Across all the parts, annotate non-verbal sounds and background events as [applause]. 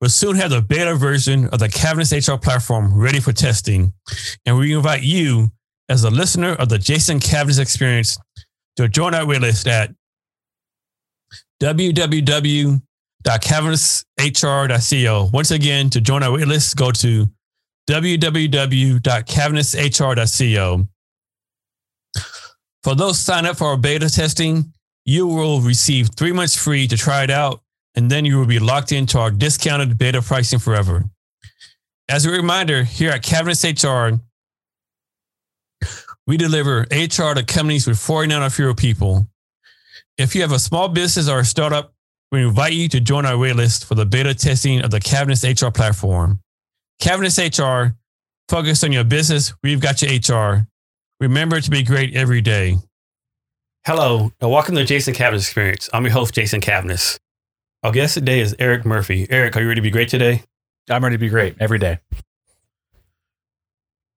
will soon have the beta version of the Cavness HR platform ready for testing. And we invite you, as a listener of the Jason Cavness experience, to join our waitlist at www.cavnesshr.co. Once again, to join our waitlist, go to www.cavnesshr.co. For those sign up for our beta testing, you will receive three months free to try it out, and then you will be locked into our discounted beta pricing forever. As a reminder, here at Cavness HR, we deliver HR to companies with 49 or fewer people. If you have a small business or a startup, we invite you to join our waitlist for the beta testing of the Cavness HR platform. Cavness HR, focus on your business. We've got your HR. Remember to be great every day. Hello, and welcome to the Jason Cavness Experience. I'm your host, Jason Cavness. Our guest today is Eric Murphy. Eric, are you ready to be great today? I'm ready to be great every day.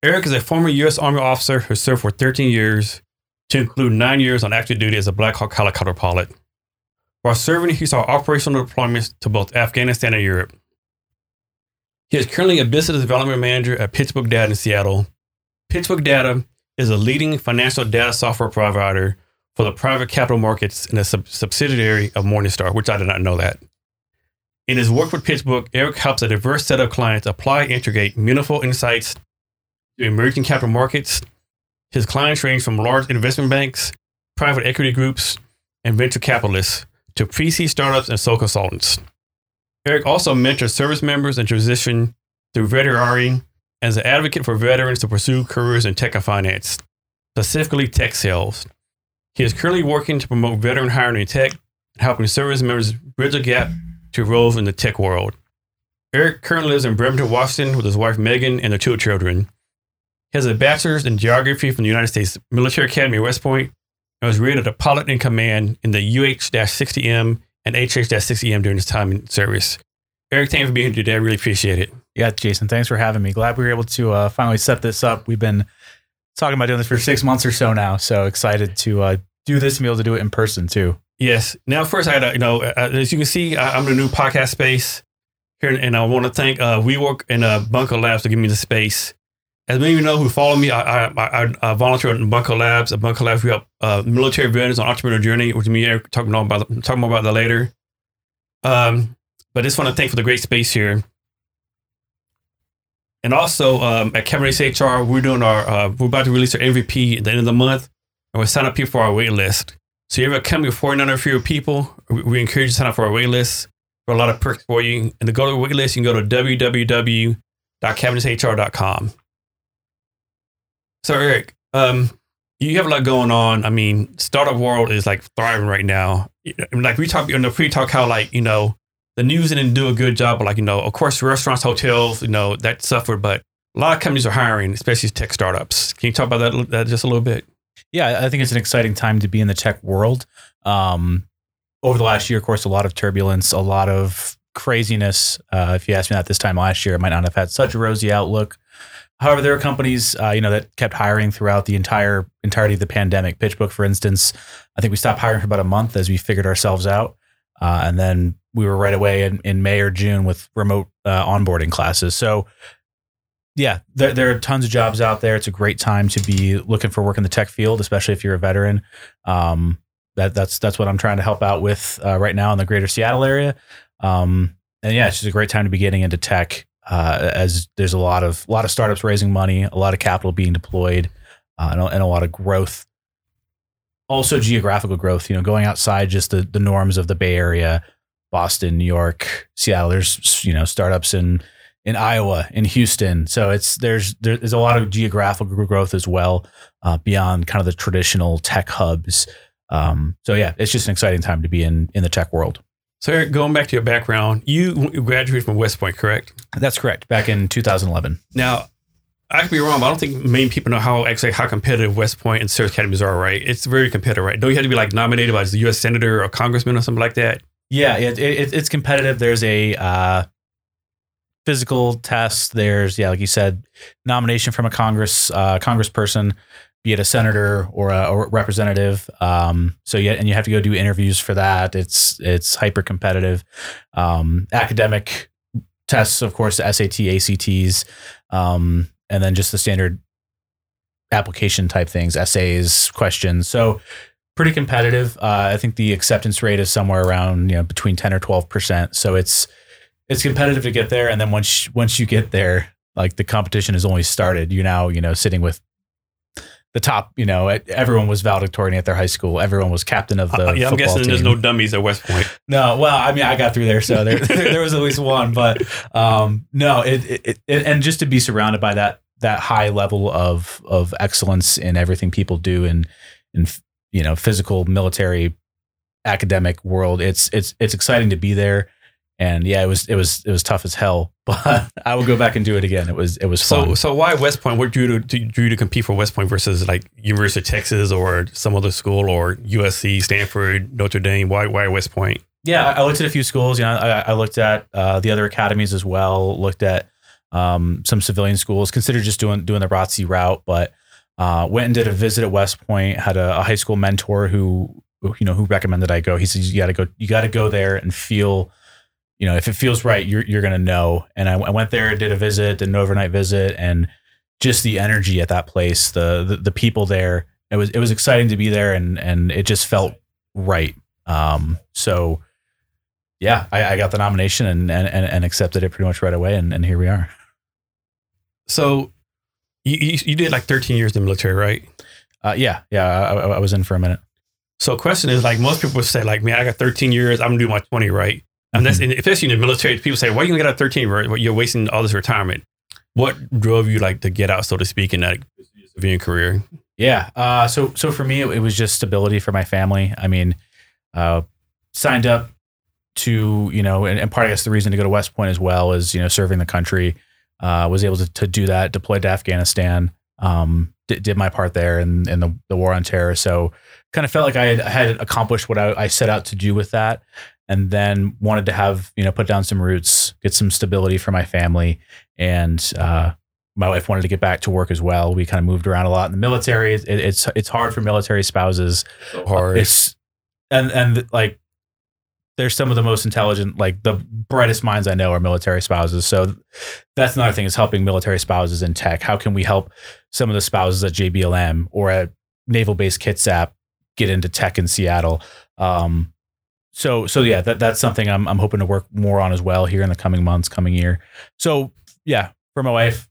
Eric is a former U.S. Army officer who served for 13 years, to include nine years on active duty as a Black Hawk helicopter pilot. While serving, he saw operational deployments to both Afghanistan and Europe. He is currently a business development manager at PitchBook Data in Seattle. PitchBook Data is a leading financial data software provider for the private capital markets in a sub- subsidiary of Morningstar, which I did not know that. In his work with PitchBook, Eric helps a diverse set of clients apply and integrate meaningful insights to emerging capital markets. His clients range from large investment banks, private equity groups, and venture capitalists to pre-seed startups and sole consultants. Eric also mentors service members and transition through veteran as an advocate for veterans to pursue careers in tech and finance, specifically tech sales. He is currently working to promote veteran hiring in tech, and helping service members bridge the gap to roles in the tech world. Eric currently lives in Bremerton, Washington with his wife Megan and their two children. He has a bachelor's in geography from the United States Military Academy West Point and was rated a pilot in command in the UH-60M and HH-60M during his time in service. Eric, thank you for being here today. I really appreciate it. Yeah, Jason, thanks for having me. Glad we were able to uh, finally set this up. We've been talking about doing this for six months or so now. So excited to uh, do this and be able to do it in person too. Yes. Now, first, I got you know, uh, as you can see, I, I'm in a new podcast space here, and I want to thank uh, WeWork and uh, Bunker Labs for giving me the space. As many of you know who follow me, I, I, I, I volunteer at Bunker Labs. At Bunker Labs, we help uh, military veterans on entrepreneur journey, which me talking about talking more about that later. Um, but just want to thank for the great space here. And also um, at Cavness HR, we're doing our uh, we're about to release our MVP at the end of the month, and we're signing up people for our wait list. So you have a company with 400 or fewer people, we, we encourage you to sign up for our wait list for a lot of perks for you. And to go to the wait list, you can go to www.cavnesshr.com. So Eric, um, you have a lot going on. I mean, startup world is like thriving right now. Like we talked in the pre-talk, how like you know the news didn't do a good job, but like you know, of course, restaurants, hotels, you know, that suffered, but a lot of companies are hiring, especially tech startups. Can you talk about that, that just a little bit? Yeah, I think it's an exciting time to be in the tech world. Um, over the last year, of course, a lot of turbulence, a lot of craziness. Uh, if you asked me that this time last year, I might not have had such a rosy outlook. However, there are companies, uh, you know, that kept hiring throughout the entire entirety of the pandemic. PitchBook, for instance, I think we stopped hiring for about a month as we figured ourselves out, uh, and then we were right away in, in May or June with remote uh, onboarding classes. So, yeah, there, there are tons of jobs out there. It's a great time to be looking for work in the tech field, especially if you're a veteran. Um, that that's that's what I'm trying to help out with uh, right now in the greater Seattle area. Um, and yeah, it's just a great time to be getting into tech uh, as there's a lot of a lot of startups raising money, a lot of capital being deployed, uh, and, a, and a lot of growth. Also, geographical growth. You know, going outside just the the norms of the Bay Area, Boston, New York, Seattle. There's you know startups in in Iowa, in Houston. So it's there's there's a lot of geographical growth as well uh, beyond kind of the traditional tech hubs. Um, so yeah, it's just an exciting time to be in in the tech world. So Eric, going back to your background, you graduated from West Point, correct? That's correct. Back in 2011. Now, I could be wrong, but I don't think many people know how actually how competitive West Point and service academies are. Right? It's very competitive, right? Don't you have to be like nominated by the U.S. senator or congressman or something like that? Yeah, it, it, it's competitive. There's a uh, physical test. There's yeah, like you said, nomination from a Congress uh, Congressperson, be it a senator or a, representative. Um, so yeah, and you have to go do interviews for that. It's it's hyper competitive. Um, academic tests, of course, SAT, ACTs, um, and then just the standard application type things, essays, questions. So pretty competitive. Uh, I think the acceptance rate is somewhere around you know between ten or twelve percent. So it's it's competitive to get there, and then once once you get there, like the competition has only started. You're now you know sitting with the top. You know, everyone was valedictorian at their high school. Everyone was captain of the. Uh, yeah, I'm guessing team. there's no dummies at West Point. [laughs] No, well, I mean, I got through there, so there [laughs] [laughs] there was at least one. But um, no, it, it, it and just to be surrounded by that that high level of of excellence in everything people do in in you know physical military academic world it's it's it's exciting to be there and yeah it was it was it was tough as hell [laughs] but i would go back and do it again it was it was So fun so why West Point? What drew you to drew you to compete for West Point versus like University of Texas or some other school or USC, Stanford, Notre Dame? Why why West Point? yeah i looked at a few schools you know i, I looked at uh, the other academies as well looked at um, some civilian schools considered just doing doing the ROTC route but uh, went and did a visit at West Point. Had a, a high school mentor who, who, you know, who recommended I go. He says you got to go. You got to go there and feel, you know, if it feels right, you're you're gonna know. And I, I went there, did a visit, did an overnight visit, and just the energy at that place, the, the the people there. It was it was exciting to be there, and and it just felt right. Um, so yeah, I, I got the nomination and, and and accepted it pretty much right away, and, and here we are. So you, you you did like 13 years in the military, right? Uh, yeah, yeah, I, I was in for a minute. So question is like most people say like, man, I got 13 years, I'm gonna do my 20, right? And that's and especially in the military, people say, why you gonna get out at 13? You're wasting all this retirement. What drove you like to get out, so to speak, in that civilian career? Yeah. Uh, so so for me, it, it was just stability for my family. I mean, uh, signed up to you know, and, and part I guess the reason to go to West Point as well is you know serving the country. Uh, was able to, to do that, deployed to Afghanistan. Um, did, did my part there in, in the, the war on terror. So kind of felt like I had, had accomplished what I, I set out to do with that. And then wanted to have, you know, put down some roots, get some stability for my family. And, uh, my wife wanted to get back to work as well. We kind of moved around a lot in the military. It, it's it's hard for military spouses. So hard. It's and and like there's some of the most intelligent, like the brightest minds I know are military spouses. So that's another thing is helping military spouses in tech. How can we help some of the spouses at JBLM or at Naval Base Kitsap get into tech in Seattle? Um, so so yeah, that that's something I'm I'm hoping to work more on as well here in the coming months, coming year. So yeah, for my wife,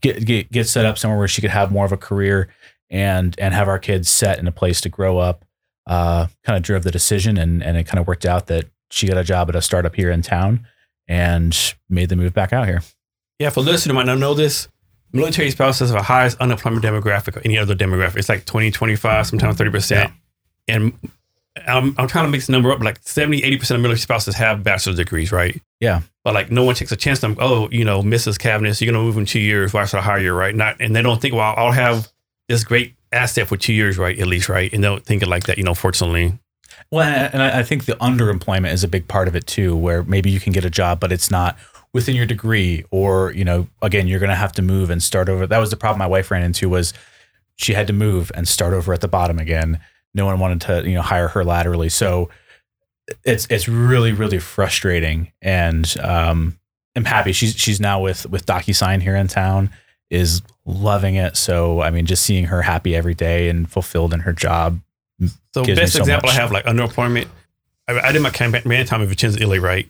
get get get set up somewhere where she could have more of a career and and have our kids set in a place to grow up uh, kind of drove the decision and, and it kind of worked out that she got a job at a startup here in town and made the move back out here. Yeah, for listeners who might not know this, military spouses have the highest unemployment demographic of any other demographic. It's like 20, 25, sometimes 30%. Yeah. And I'm, I'm trying to mix the number up, but like 70, 80% of military spouses have bachelor's degrees, right? Yeah. But like no one takes a chance on, oh, you know, Mrs. Cavness, you're going to move in two years. Why should I hire you, right? Not, and they don't think, well, I'll have this great asset for two years, right? At least, right? And they don't think it like that, you know, fortunately. Well, and I I think the underemployment is a big part of it too, where maybe you can get a job, but it's not within your degree, or you know, again, you're going to have to move and start over. That was the problem my wife ran into was she had to move and start over at the bottom again. No one wanted to, you know, hire her laterally, so it's it's really really frustrating. And um, I'm happy she's she's now with with DocuSign here in town, is loving it. So I mean, just seeing her happy every day and fulfilled in her job So best so example much. I have like underemployment. I, I did my campaign time in Vicenza, Italy, right?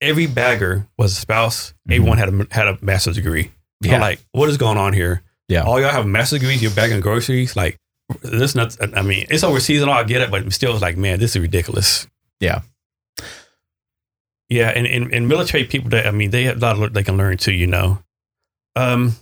Every bagger was a spouse. Mhm. Everyone had a had a master's degree. Yeah. Yeah. like, what is going on here? Yeah. All y'all have master's degrees. You're bagging groceries. Like, this not. I mean, it's overseas and all. I get it, but still, it's like, man, this is ridiculous. Yeah. Yeah, and, and, and military people, that I mean, they have a lot of, they can learn too, you know. Um.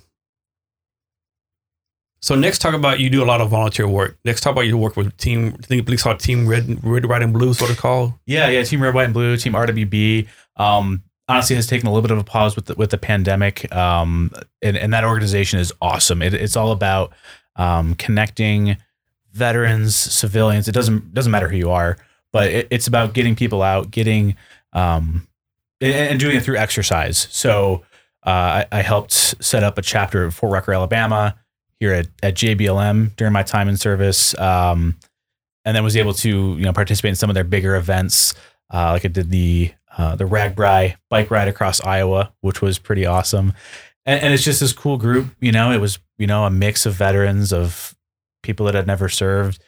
So next, talk about you do a lot of volunteer work. Next, talk about your work with team. I think it's called Team Red, Red, White, and Blue. Is what it's called. Yeah, yeah. Team Red, White, and Blue, Team RWB. Um, honestly, has taken a little bit of a pause with the, with the pandemic. Um, and, and that organization is awesome. It, it's all about um, connecting veterans, civilians. It doesn't doesn't matter who you are, but it, it's about getting people out, getting um, and, and doing it through exercise. So uh, I, I helped set up a chapter at Fort Rucker, Alabama, here at, at JBLM during my time in service, um, and then was able to you know participate in some of their bigger events. Uh, like I did the uh, the RAGBRAI bike ride across Iowa, which was pretty awesome. And, and it's just this cool group. You know, it was you know a mix of veterans of people that had never served,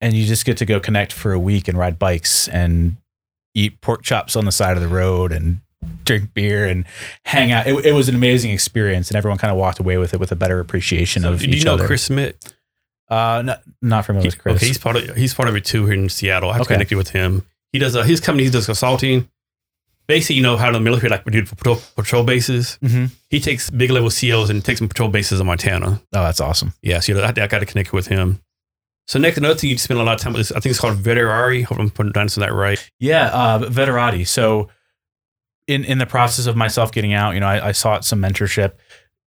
and you just get to go connect for a week and ride bikes and eat pork chops on the side of the road and drink beer and hang out. It, it was an amazing experience, and everyone kind of walked away with it with a better appreciation of each Did each you know other. Chris Smith? Uh, not not familiar He- with Chris. Okay, he's part of he's part of it too here in Seattle. I've Okay. connected with him. He does uh, his company. He does consulting. Basically, you know how the military like we do for patrol, patrol bases. Mhm. He takes big level COs and takes them patrol bases in Montana. Oh, that's awesome. Yeah, so I, I got to connect with him. So next, another thing you spend a lot of time with is I think it's called Veterari. Hope I'm pronouncing that right. Yeah, uh, Veterati. So, in in the process of myself getting out, you know, I, I sought some mentorship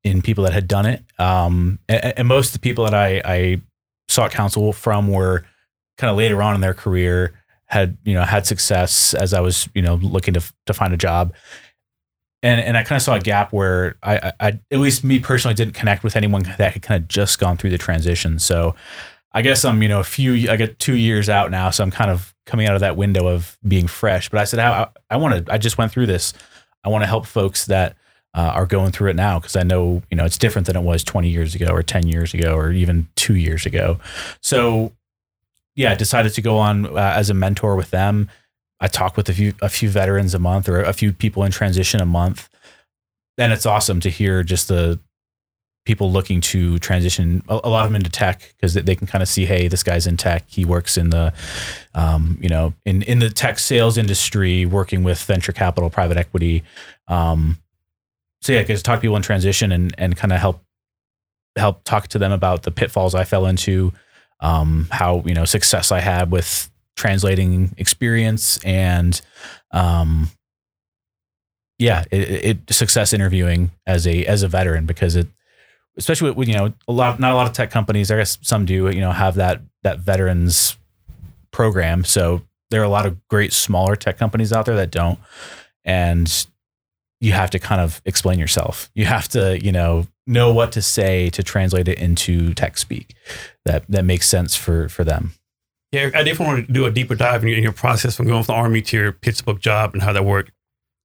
in people that had done it, um, and, and most of the people that I, I sought counsel from were kind of later on in their career had you know had success as I was you know looking to to find a job. And, and I kind of saw a gap where I, I, I, at least me personally, didn't connect with anyone that had kind of just gone through the transition. So I guess I'm, you know, a few, I get two years out now. So I'm kind of coming out of that window of being fresh. But I said, I, I want to, I just went through this. I want to help folks that uh, are going through it now because I know, you know, it's different than it was 20 years ago or 10 years ago or even two years ago. So yeah, decided to go on uh, as a mentor with them. I talk with a few, a few veterans a month or a few people in transition a month. And it's awesome to hear just the, people looking to transition a, lot of them into tech because they, they can kind of see hey this guy's in tech he works in the um, you know in in the tech sales industry working with venture capital private equity um, so yeah I just talk to people in transition and and kind of help help talk to them about the pitfalls i fell into um, how you know success i had with translating experience and um, yeah it, it success interviewing as a as a veteran because it especially with, you know a lot not a lot of tech companies i guess some do you know have that that veterans program. So there are a lot of great smaller tech companies out there that don't. And you have to kind of explain yourself. You have to you know know what to say to translate it into tech speak that that makes sense for for them Yeah, I definitely want to do a deeper dive in your, in your process from going from the army to your PitchBook job and how that worked.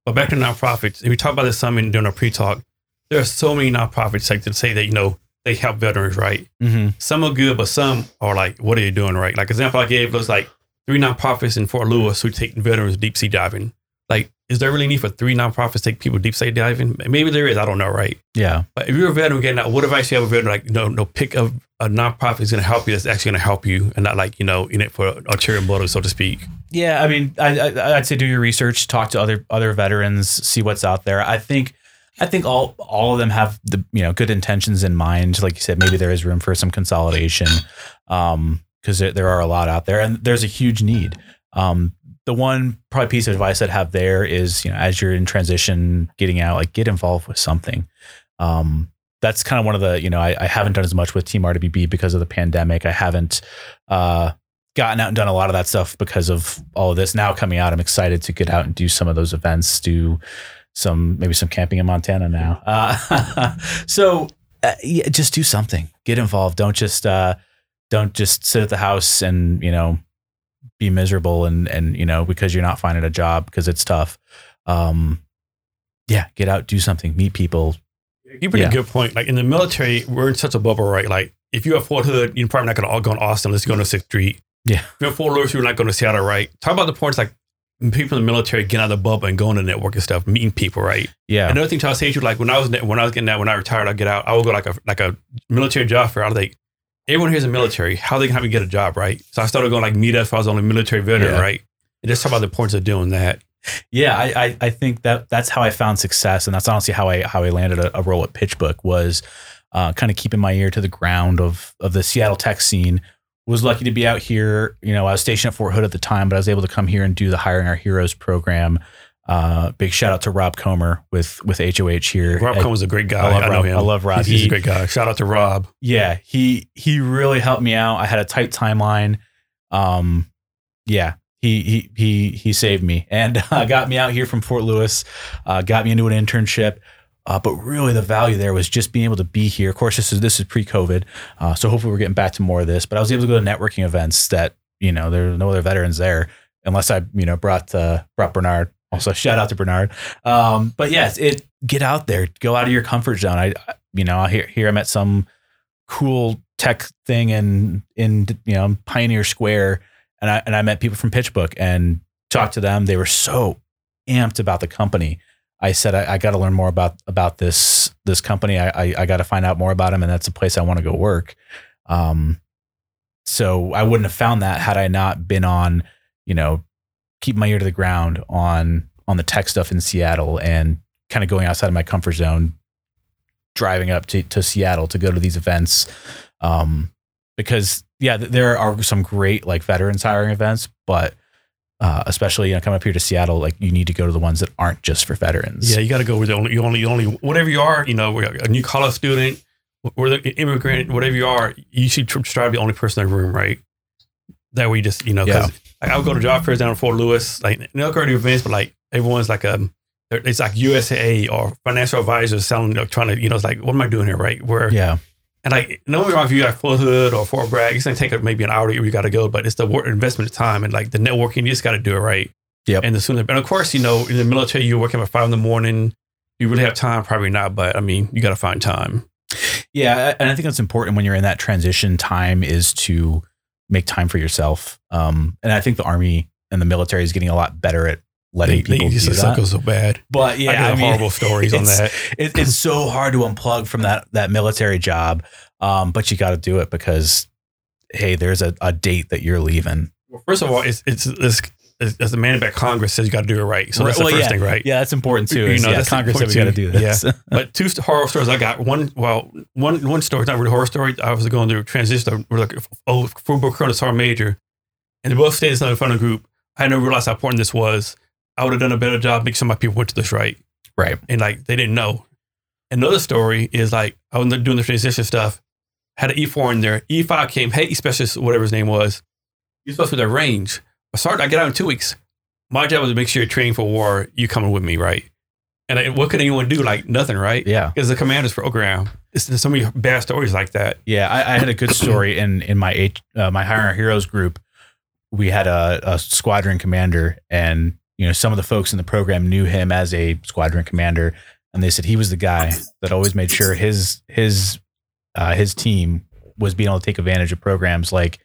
But back to nonprofits, and we talked about this some in during our pre-talk. There are so many nonprofits like to say that you know they help veterans, right? mm-hmm. Some are good, but some are like, what are you doing, right? Like example I gave was like three nonprofits in Fort Lewis who take veterans deep sea diving. Like, is there really need for three nonprofits to take people deep sea diving? Maybe there is. I don't know, right? yeah But if you're a veteran getting out, what advice you have a veteran like, no, no, pick a, a nonprofit that's going to help you. That's actually going to help you, and not like you know in it for ulterior motive, so to speak. Yeah, I mean, I, I, I'd say do your research, talk to other other veterans, see what's out there. I think, I think all all of them have the you know good intentions in mind. Like you said, maybe there is room for some consolidation, um, because there, there are a lot out there, and there's a huge need. Um, the one probably piece of advice I'd have there is you know as you're in transition, getting out, like get involved with something. Um, that's kind of one of the you know I, I haven't done as much with Team RWB because of the pandemic. I haven't. Uh, gotten out and done a lot of that stuff because of all of this now coming out. I'm excited to get out and do some of those events, do some maybe some camping in Montana now. Uh, [laughs] so uh, yeah, just do something, get involved. Don't just uh, don't just sit at the house and you know be miserable and and you know because you're not finding a job because it's tough. Um, yeah, get out, do something, meet people. You bring Yeah. a good point. Like in the military, we're in such a bubble, right? Like if you're at Fort Hood, you're probably not going to all go in Austin. Let's go to Sixth Street. Yeah. If you're at Fort Lewis, you're not going to Seattle, right? Talk about the points like people in the military getting out of the bubble and going to network and stuff, meeting people, right? Yeah, Another thing to say to you, like when I was when I was getting that, when I retired, I get out, I would go like a like a military job fair. I was like, everyone here's a military. How they can help me get a job, right? So I started going like meetups. If I was only military veteran, Yeah. right? And just talk about the importance of doing that. Yeah, I, I, I think that that's how I found success, and that's honestly how I how I landed a, a role at PitchBook was uh, kind of keeping my ear to the ground of of the Seattle tech scene. Was lucky to be out here. You know, I was stationed at Fort Hood at the time, but I was able to come here and do the Hiring Our Heroes program. Uh, big shout out to Rob Comer with with HOH here. Rob at- Comer's a great guy. I love know Rob. him. I love Rob. He's, he's He- a great guy. Shout out to Rob. yeah he he really helped me out i had a tight timeline um yeah he he he he saved me and [laughs] uh, got me out here from fort lewis uh, got me into an internship uh, but really the value there was just being able to be here of course this is this is pre-covid uh, so hopefully we're getting back to more of this but i was able to go to networking events that you know there are no other veterans there unless i you know brought uh, brought bernard also shout out to bernard um, but yes it get out there go out of your comfort zone i you know here here i'm at some cool tech thing in in you know Pioneer Square, and I and I met people from PitchBook and talked to them. They were so amped about the company. I said I, I got to learn more about about this this company. I I, I got to find out more about them, and that's a place I want to go work. Um, so I wouldn't have found that had I not been on, you know, keep my ear to the ground on on the tech stuff in Seattle and kind of going outside of my comfort zone, driving up to, to Seattle to go to these events. Um, because yeah, th- there are some great like veterans hiring events, but uh, especially you know coming up here to Seattle, like you need to go to the ones that aren't just for veterans. Yeah, you got to go with the only, you only, you only, whatever you are, you know, a new college student, or the immigrant, whatever you are, you should try to be the only person in the room, right? That way, you just, you know, because like, I would go to job fairs down in Fort Lewis, like, go to events, but like everyone's like, um, it's like USA or financial advisors selling, you know, trying to, you know, it's like, what am I doing here, right? Where, yeah, and like, no matter if you got Fort Hood or Fort Bragg, it's gonna take maybe an hour to you got to go, but it's the investment of time and like the networking, you just got to do it right. Yeah. And the sooner, and of course, you know, in the military, you're working at five in the morning. You really have time? Probably not, but I mean, you got to find time. yeah, and I think that's important when you're in that transition time is to make time for yourself. Um, and I think the army and the military is getting a lot better at letting They, they people used do that. so bad. But yeah, I I mean, horrible stories on that. it, it's so hard to unplug from that that military job, um, but you got to do it because hey, there's a, a date that you're leaving. Well, first of all, it's it's, it's, as the man back Congress says you got to do it right. So that's the Well, first yeah. thing, right? Yeah, that's important too. You is, know, yeah, that's Congress said we got to do this. [laughs] But two horror stories I got. One, well, one one story, not really a horror story. I was going through transition to like oh, full colonel sergeant major, and they both stayed in front of the group. I never realized how important this was. I would have done a better job making sure my people went to this right, right. and like they didn't know. Another story is like I was doing the transition stuff. Had an E four in there. E five came. Hey, specialist, whatever his name was. You're supposed to be their range. Sergeant, I get out in two weeks. My job was to make sure you're training for war. You coming with me, right? And I, what could anyone do? Like nothing, right? Yeah. Because the commander's program. It's, there's so many bad stories like that. Yeah, I, I had a good story in in my H, uh, my Our Heroes group. We had a, a squadron commander, and you know some of the folks in the program knew him as a squadron commander, and they said he was the guy that always made sure his his uh, his team was being able to take advantage of programs like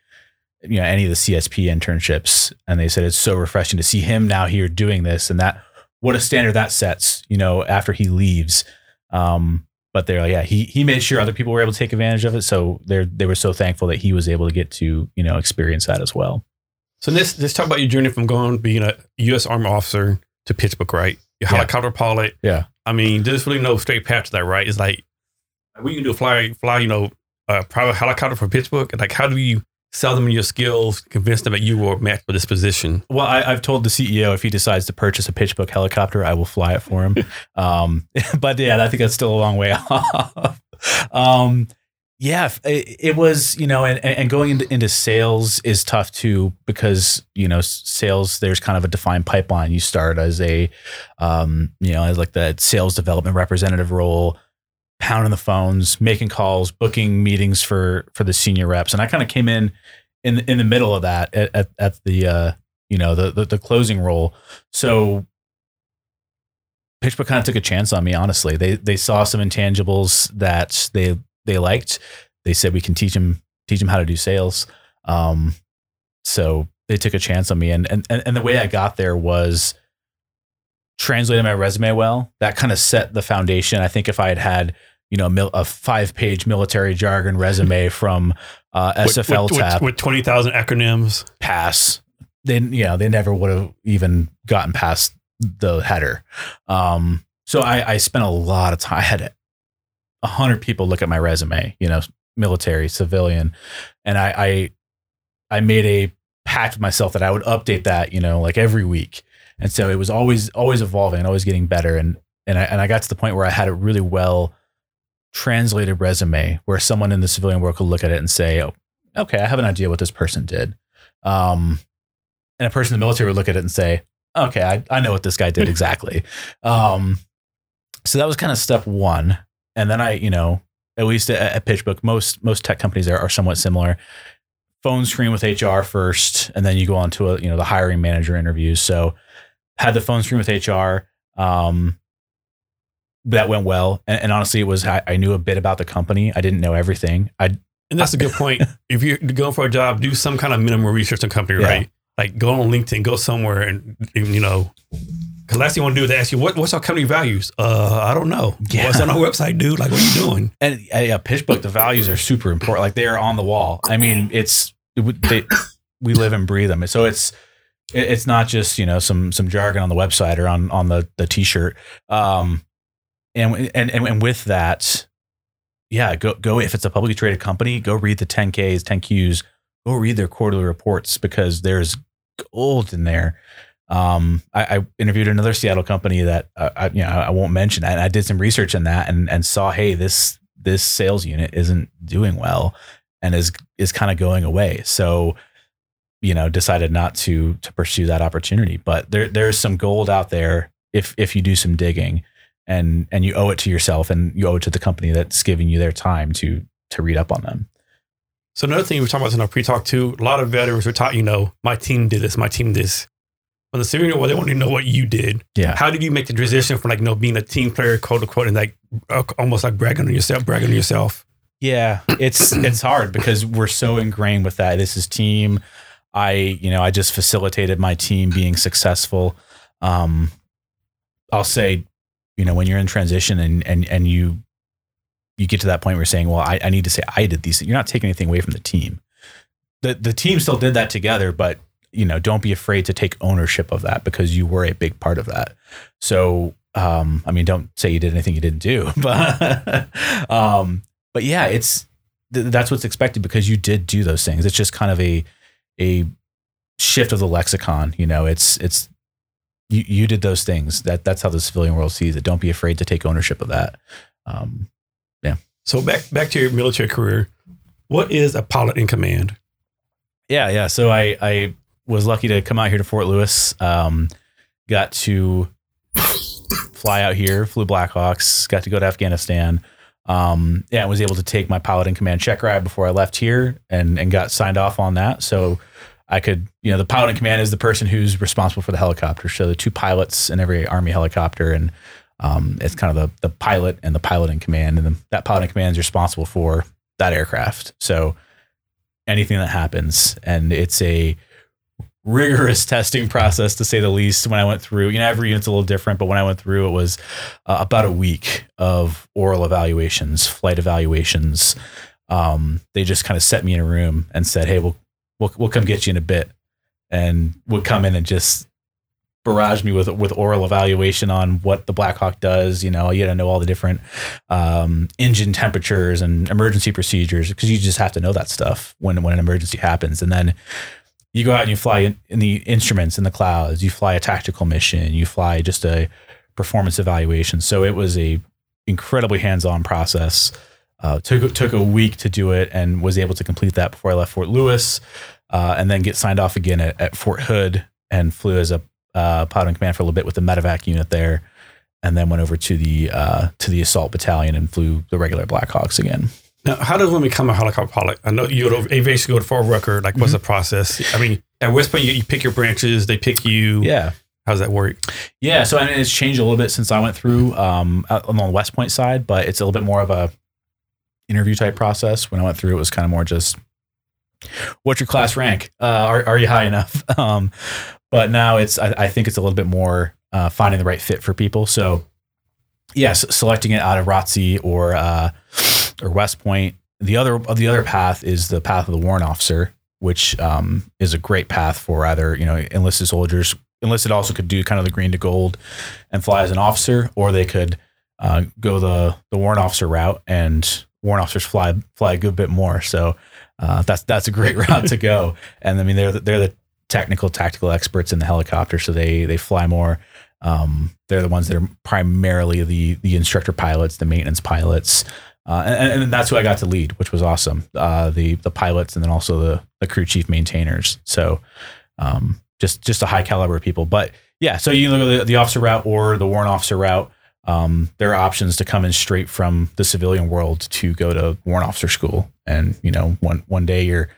you know any of the CSP internships. And they said it's so refreshing to see him now here doing this, and that what a standard that sets. You know, after he leaves. Um, but they're like, yeah, he he made sure other people were able to take advantage of it. So they're they were so thankful that he was able to get to you know experience that as well. So let's let's talk about your journey from going being a U.S. Army officer to PitchBook, right? Your Yeah. helicopter pilot. Yeah. I mean, there's really no straight path to that, right? It's like we can do a fly fly, you know, a private helicopter for PitchBook. And like, how do you sell them your skills, convince them that you were matched for this position? Well, I, I've told the CEO if he decides to purchase a PitchBook helicopter, I will fly it for him. [laughs] um, [laughs] but yeah, I think that's still a long way [laughs] off. um, yeah, it, it was, you know, and, and going into, into sales is tough too because, you know, sales, there's kind of a defined pipeline. You start as a, um, you know, as like the sales development representative role, pounding the phones, making calls, booking meetings for, for the senior reps. And I kind of came in, in, in the middle of that at, at, at the, uh, you know, the, the, the closing role. So PitchBook kind of took a chance on me, honestly. They they saw some intangibles that they they liked. They said we can teach them teach them how to do sales. Um, so they took a chance on me, and and and the way I got there was translating my resume well. That kind of set the foundation. I think if I had had you know mil- a five page military jargon resume [laughs] from uh, SFL with, tap with, with twenty thousand acronyms. pass, then you know they never would have even gotten past the header. Um, so I, I spent a lot of time. I had a hundred people look at my resume, you know, military, civilian, and I, I, I made a pact with myself that I would update that, you know, like every week. And so it was always, always evolving and always getting better. And, and I, and I got to the point where I had it really well translated resume where someone in the civilian world could look at it and say, oh, okay, I have an idea what this person did. Um, and a person in the military would look at it and say, okay, I, I know what this guy did [laughs] exactly. Um, so that was kind of step one. And then I, you know, at least at, at PitchBook, most most tech companies are, are somewhat similar. Phone screen with HR first, and then you go on to a, you know the hiring manager interviews. So had the phone screen with HR. Um, that went well, and, and honestly, it was I, I, knew a bit about the company. I didn't know everything. I and that's a good [laughs] point. if you're going for a job, do some kind of minimal research on company, yeah. right? Like go on LinkedIn, go somewhere, and, you know because last thing you want to do is ask you, what, what's our company values? Uh, I don't know. Yeah. What's on our website, dude? Like, what are you doing? And uh, yeah, PitchBook, the values are super important. Like they are on the wall. I mean, it's, they, we live and breathe them. So it's, it's not just, you know, some, some jargon on the website or on, on the, the t-shirt. Um, and, and, and with that, yeah, go, go, if it's a publicly traded company, go read the 10Ks, 10Qs, go read their quarterly reports because there's gold in there. Um, I, I, interviewed another Seattle company that uh, I, you know I won't mention, and I did some research in that and and saw, hey, this this sales unit isn't doing well and is is kind of going away. So, you know, decided not to to pursue that opportunity. But there there's some gold out there if if you do some digging and and you owe it to yourself and you owe it to the company that's giving you their time to to read up on them. So another thing we were talking about in our pre-talk too, a lot of veterans were taught, you know, my team did this, my team did this on the civilian world, they want to know what you did. Yeah. How did you make the transition from like, you know, being a team player, quote unquote, and like uh, almost like bragging on yourself, bragging on yourself? Yeah, it's it's hard because we're so ingrained with that. This is team. I, you know, I just facilitated my team being successful. Um, I'll say, you know, when you're in transition and and and you you get to that point where you're saying, well, I, I need to say I did these. You're not taking anything away from the team. The the team still did that together, but you know, don't be afraid to take ownership of that because you were a big part of that. So, um, I mean, don't say you did anything you didn't do, [laughs] but, um, but yeah, it's, th- that's what's expected because you did do those things. It's just kind of a, a shift of the lexicon, you know, it's, it's, you, you did those things that that's how the civilian world sees it. Don't be afraid to take ownership of that. Um, yeah. So back, back to your military career, what is a pilot in command? Yeah. Yeah. So I, I was lucky to come out here to Fort Lewis. Um, got to fly out here, flew Blackhawks, got to go to Afghanistan. Um, yeah, I was able to take my pilot in command check ride before I left here and, and got signed off on that. So I could, you know, the pilot in command is the person who's responsible for the helicopter. So the two pilots in every Army helicopter, and um, it's kind of the, the pilot and the pilot in command. And the, that pilot in command is responsible for that aircraft. So anything that happens, and it's a, rigorous [laughs] testing process to say the least when I went through. You know, every unit's a little different, but when I went through, it was uh, about a week of oral evaluations, flight evaluations. Um, they just kind of set me in a room and said, "Hey, we'll we'll we'll come get you in a bit," and would come in and just barrage me with with oral evaluation on what the Blackhawk does. You know, you got to know all the different um, engine temperatures and emergency procedures because you just have to know that stuff when when an emergency happens, and then you go out and you fly in, in, the instruments in the clouds. You fly a tactical mission. You fly just a performance evaluation. So it was a incredibly hands-on process. Uh, took took a week to do it and was able to complete that before I left Fort Lewis, uh, and then get signed off again at, at Fort Hood and flew as a uh, pilot in command for a little bit with the medevac unit there, and then went over to the uh, to the assault battalion and flew the regular Blackhawks again. Now, how does one become a helicopter pilot? I know you aviation, go to Fort Rucker. Like, what's mm-hmm. the process? I mean, at West Point, you, you, pick your branches, they pick you. Yeah. How's that work? Yeah. So, I mean, it's changed a little bit since I went through um, on the West Point side, but it's a little bit more of a interview type process. When I went through, it was kind of more just what's your class rank? Uh, are, are you high enough? [laughs] Um, but now it's, I, I, think it's a little bit more uh, finding the right fit for people. So, yes, selecting it out of ROTC or, uh, or West Point. The other the other path is the path of the warrant officer, which um, is a great path for either you know enlisted soldiers. Enlisted also could do kind of the green to gold and fly as an officer, or they could uh, go the the warrant officer route, and warrant officers fly fly a good bit more. So uh, that's that's a great [laughs] route to go. And I mean, they're the, they're the technical tactical experts in the helicopter, so they they fly more. Um, they're the ones that are primarily the the instructor pilots, the maintenance pilots, uh, and, and that's who I got to lead, which was awesome. Uh, the the pilots, and then also the the crew chief maintainers. So um, just just a high caliber of people. But yeah, so you look at the, the officer route or the warrant officer route. Um, there are options to come in straight from the civilian world to go to warrant officer school, and you know, one one day you're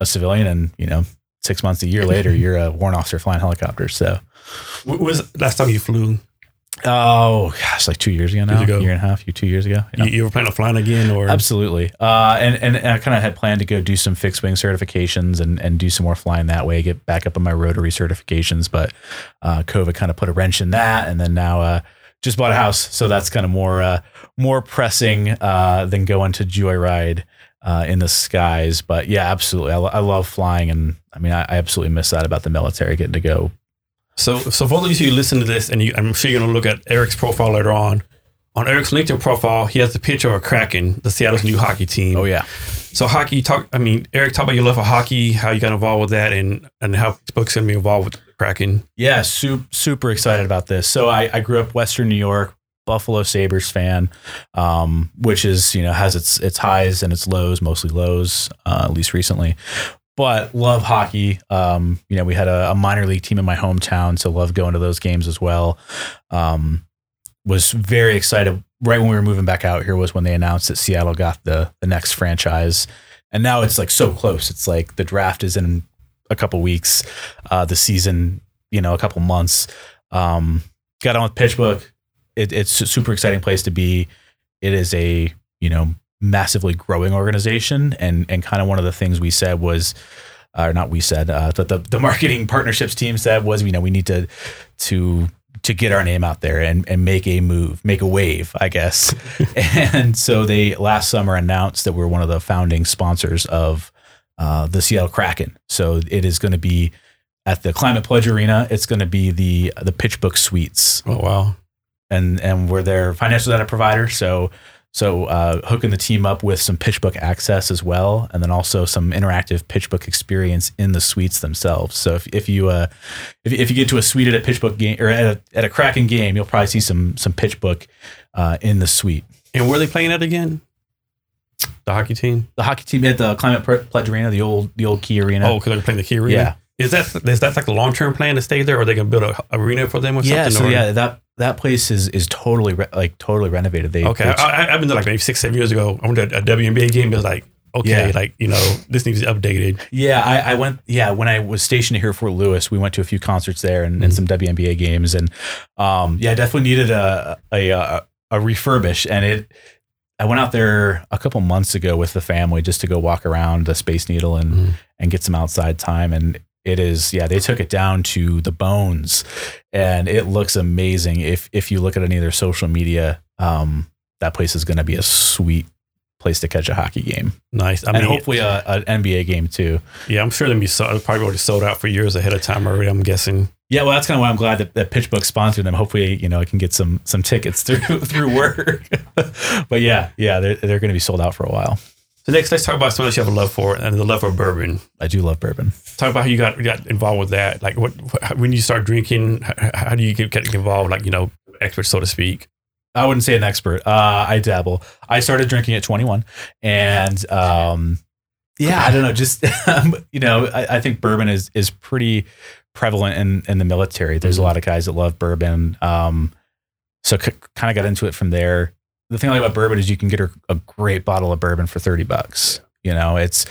a civilian, and you know, six months, a year [laughs] later, you're a warrant officer flying helicopters. So, When was last time you flew? oh gosh, like two years ago now, Years ago. year and a half, you two years ago. You, you ever plan on flying again, or Absolutely. Uh, and, and I kind of had planned to go do some fixed wing certifications and, and do some more flying that way, get back up on my rotary certifications. But uh, COVID kind of put a wrench in that. And then now uh, just bought a house. So that's kind of more uh, more pressing uh, than going to joyride uh, in the skies. But yeah, absolutely. I, lo- I love flying. And I mean, I, I absolutely miss that about the military, getting to go. So, so for those of you who listen to this, and you, I'm sure you're going to look at Eric's profile later on. On Eric's LinkedIn profile, he has the picture of a Kraken, the Seattle's new hockey team. Oh, yeah. So hockey, talk. I mean, Eric, talk about your love for hockey, how you got involved with that, and and how PitchBook's going to be involved with Kraken. Yeah, super, super excited about this. So I, I grew up Western New York, Buffalo Sabres fan, um, which is, you know, has its its highs and its lows, mostly lows, uh, at least recently. But love hockey. Um, you know, we had a, a minor league team in my hometown, so love going to those games as well. Um, was very excited right when we were moving back out here was when they announced that Seattle got the the next franchise. And now it's like so close. It's like the draft is in a couple weeks, uh, the season, you know, a couple months. Um, got on with PitchBook. It, it's a super exciting place to be. It is a you know massively growing organization, and and kind of one of the things we said was, or not we said, uh, but the the marketing partnerships team said was, you know, we need to to to get our name out there and, and make a move, make a wave, I guess. [laughs] and so they last summer announced that we're one of the founding sponsors of uh, the Seattle Kraken. So it is going to be at the Climate Pledge Arena. It's going to be the the PitchBook Suites, Oh wow! and and we're their financial data provider. So so uh, hooking the team up with some PitchBook access as well, and then also some interactive PitchBook experience in the suites themselves. So if, if you uh, if, if you get to a suite at a PitchBook game or at a, at a Kraken game, you'll probably see some some PitchBook uh, in the suite. And where are they playing at again? The hockey team. The hockey team at the Climate Pledge Arena, the old the old Key Arena. Oh, because they're playing the key arena. Yeah. Is that is that like a long term plan to stay there, or they can build a arena for them or yeah. something? So or- yeah, that that place is is totally re- like totally renovated. They Okay, I, I've been there like maybe six, seven years ago. I went to a WNBA game. It was like, okay, Yeah. like you know, this needs to be updated. Yeah, I, I went. Yeah, when I was stationed here at Fort Lewis, we went to a few concerts there and, and some WNBA games, and um, yeah, I definitely needed a a, a a refurbish. And it, I went out there a couple months ago with the family just to go walk around the Space Needle and Mhm. and get some outside time. And it is, yeah, they took it down to the bones, and it looks amazing. If if you look at any of their social media, um, that place is going to be a sweet place to catch a hockey game, Nice. I and mean, hopefully a, an NBA game too. yeah, I'm sure they'll be sold, probably already sold out for years ahead of time already. I'm guessing. Yeah, well, that's kind of why I'm glad that, that PitchBook sponsored them. Hopefully, you know, I can get some some tickets through [laughs] through work. [laughs] but yeah, yeah, they're they're going to be sold out for a while. So next, let's talk about something that you have a love for, and the love for bourbon. I do love bourbon. Talk about how you got you got involved with that. Like, what when you start drinking, how, how do you get, get involved? Like, you know, expert so to speak. I wouldn't say an expert. Uh, I dabble. I started drinking at 21, and um, yeah, I don't know. Just [laughs] you know, I, I think bourbon is is pretty prevalent in in the military. There's a Mhm. lot of guys that love bourbon. Um, so c- kind of got into it from there. The thing I like about bourbon is you can get a, a great bottle of bourbon for 30 bucks. You know, it's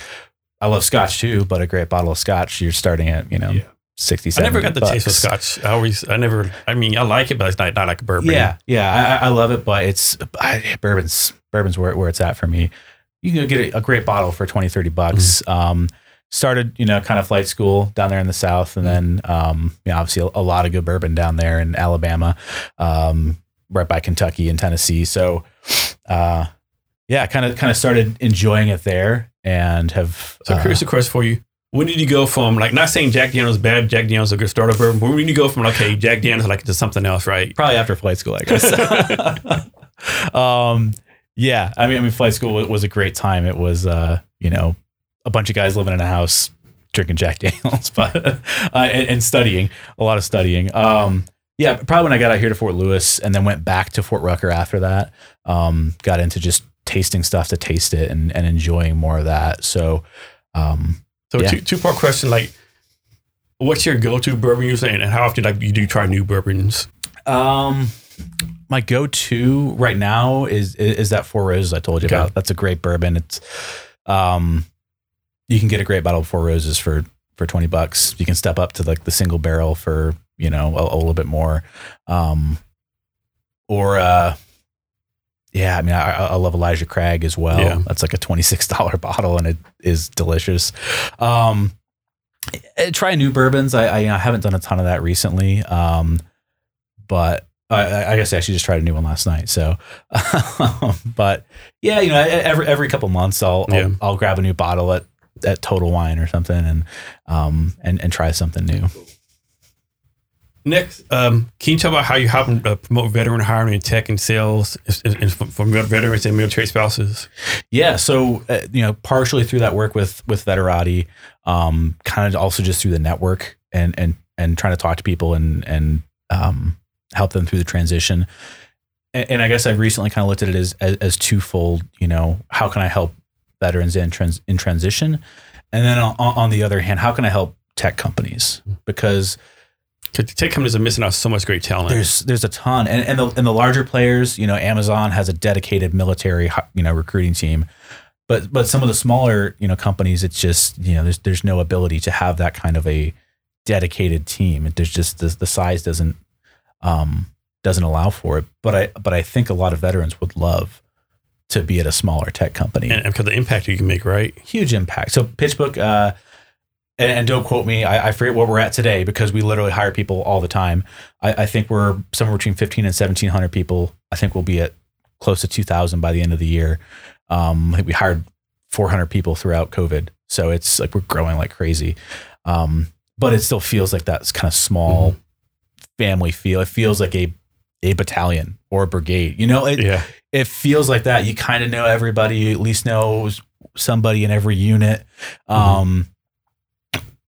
I love scotch too, but a great bottle of scotch you're starting at you know Yeah. 60. I never got the 70 taste of scotch. I always, I never. I mean, I like it, but it's not not like bourbon. Yeah, yeah, I, I love it, but it's I, bourbon's bourbon's where, where it's at for me. You can go get a, a great bottle for 20, 30 bucks. Um, started, you know, kind of flight school down there in the South. And then, um, you know, obviously a, a lot of good bourbon down there in Alabama, um, right by Kentucky and Tennessee. So, uh, yeah, kind of, kind of started enjoying it there and have, So uh, curious, of course, for you. when did you go from like not saying Jack Daniels bad, Jack Daniels a good starter bourbon, but when did you go from okay, Jack Daniels like to something else, right? Probably after flight school, I guess. [laughs] um, yeah, I mean, I mean, flight school was, was a great time. It was, uh, you know, a bunch of guys living in a house drinking Jack Daniels, [laughs] but uh, and, and studying a lot of studying. Um, yeah, probably when I got out here to Fort Lewis and then went back to Fort Rucker after that. Um, got into just tasting stuff to taste it and, and enjoying more of that. So, um, So Yeah. two two part question like. What's your go-to bourbon you say, and how often like you do try new bourbons? Um, my go-to right now is is, is that Four Roses I told you Okay. about. That's a great bourbon. It's um, you can get a great bottle of Four Roses for for twenty bucks. You can step up to like the single barrel for you know a, a little bit more. Um, or uh, yeah, I mean I, I love Elijah Craig as well. Yeah. That's like a twenty six [laughs] dollar bottle and it is delicious. Um, eh, try new bourbons. I, I, you know, I haven't done a ton of that recently. Um, but I, I- guess I actually just tried a new one last night. So, [laughs] but yeah, you know, every every couple months I'll I'll, I'll grab a new bottle at at Total Wine or something and um and and try something new. Next, um, can you talk about how you help uh, promote veteran hiring in tech and sales is for veterans and military spouses? Yeah, so uh, you know, partially through that work with with Veterati, um, kind of also just through the network and and and trying to talk to people and and um, help them through the transition. And, and I guess I've recently kind of looked at it as, as as twofold. You know, how can I help veterans in trans in transition, and then on, on the other hand, how can I help tech companies because Because tech companies are missing out so much great talent. there's there's a ton, and and the and the larger players, you know, Amazon has a dedicated military, you know, recruiting team, but but some of the smaller, you know, companies, it's just you know, there's there's no ability to have that kind of a dedicated team. There's just the, the size doesn't um doesn't allow for it. But I but I think a lot of veterans would love to be at a smaller tech company and because the impact you can make, right? huge impact. So PitchBook, uh, and, and don't quote me, I, I forget what we're at today because we literally hire people all the time. I, I think we're somewhere between fifteen and seventeen hundred people. I think we'll be at close to two thousand by the end of the year. Um, I think we hired four hundred people throughout COVID, so it's like we're growing like crazy. Um, but it still feels like that's kind of small family feel. It feels like a a battalion or a brigade. You know, it, Yeah. it feels like that. You kind of know everybody. You at least know somebody in every unit. Um,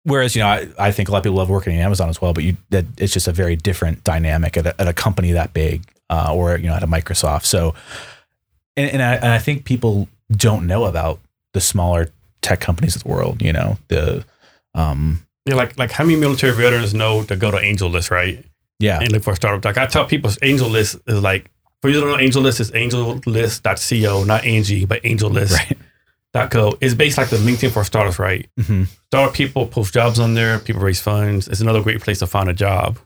whereas you know, I, I think a lot of people love working at Amazon as well, but you that it's just a very different dynamic at a, at a company that big, uh, or you know, at a Microsoft. So, and, and I and I think people don't know about the smaller tech companies of the world. You know, the um, Yeah, like like how many military veterans know to go to AngelList, right? yeah, And look for a startup. Like I tell people, AngelList is like for you to know, AngelList is angellist.co, not Angie, but angellist.co. right. It's based like the LinkedIn for startups, right? hmm Startup people post jobs on there. People raise funds. It's another great place to find a job.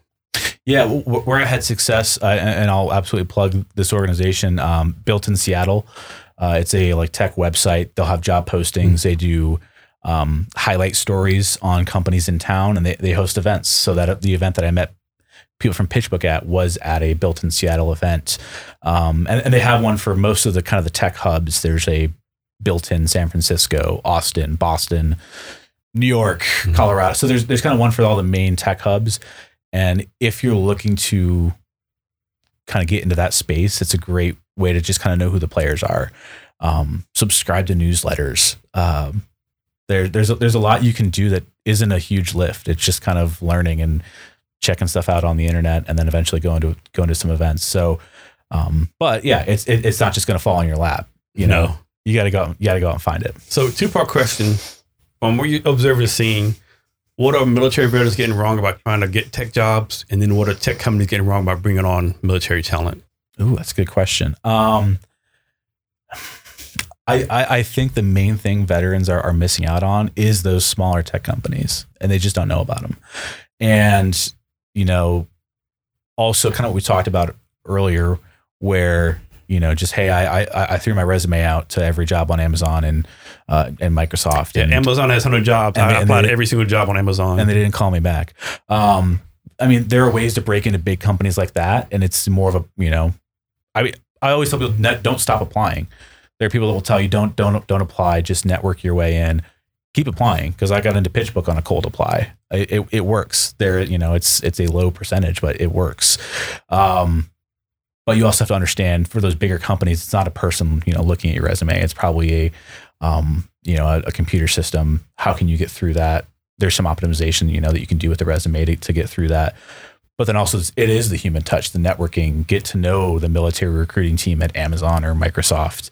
Yeah, where I had success, uh, and I'll absolutely plug this organization, um, built in Seattle. Uh, it's a like tech website. They'll have job postings. They do um, highlight stories on companies in town, and they, they host events. So that the event that I met people from PitchBook at was at a built in Seattle event, um, and, and they have one for most of the kind of the tech hubs. There's a built in San Francisco, Austin, Boston, New York, Colorado. So there's there's kind of one for all the main tech hubs. And if you're looking to kind of get into that space, it's a great way to just kind of know who the players are. Um, subscribe to newsletters. Um, there, there's a, there's a lot you can do that isn't a huge lift. It's just kind of learning and checking stuff out on the internet, and then eventually going to going to some events. So, um, but yeah, it's it, it's not just going to fall in your lap. You know, No. You got to go. You got to go out and find it. So two part question. From where you observe the scene, what are military veterans getting wrong about trying to get tech jobs? And then what are tech companies getting wrong about bringing on military talent? Ooh, that's a good question. Um, I, I, I think the main thing veterans are, are missing out on is those smaller tech companies, and they just don't know about them. And you know, also kind of what we talked about earlier, where you know, just hey, I I, I threw my resume out to every job on Amazon and uh, and Microsoft, Yeah, and, Amazon has 100 jobs. and I they- applied they- to every single job on Amazon. and they didn't call me back. Um, I mean, there are ways to break into big companies like that, and it's more of a you know, I mean, I always tell people don't stop applying. There are people that will tell you don't don't don't apply, just network your way in. keep applying because I got into PitchBook on a cold apply. It, it, it works there. You know, it's, it's a low percentage, but it works. Um, but you also have to understand for those bigger companies, it's not a person, you know, looking at your resume. It's probably a, um, you know, a, a computer system. How can you get through that? There's some optimization, you know, that you can do with the resume to, to get through that. But then also it is the human touch, the networking, get to know the military recruiting team at Amazon or Microsoft.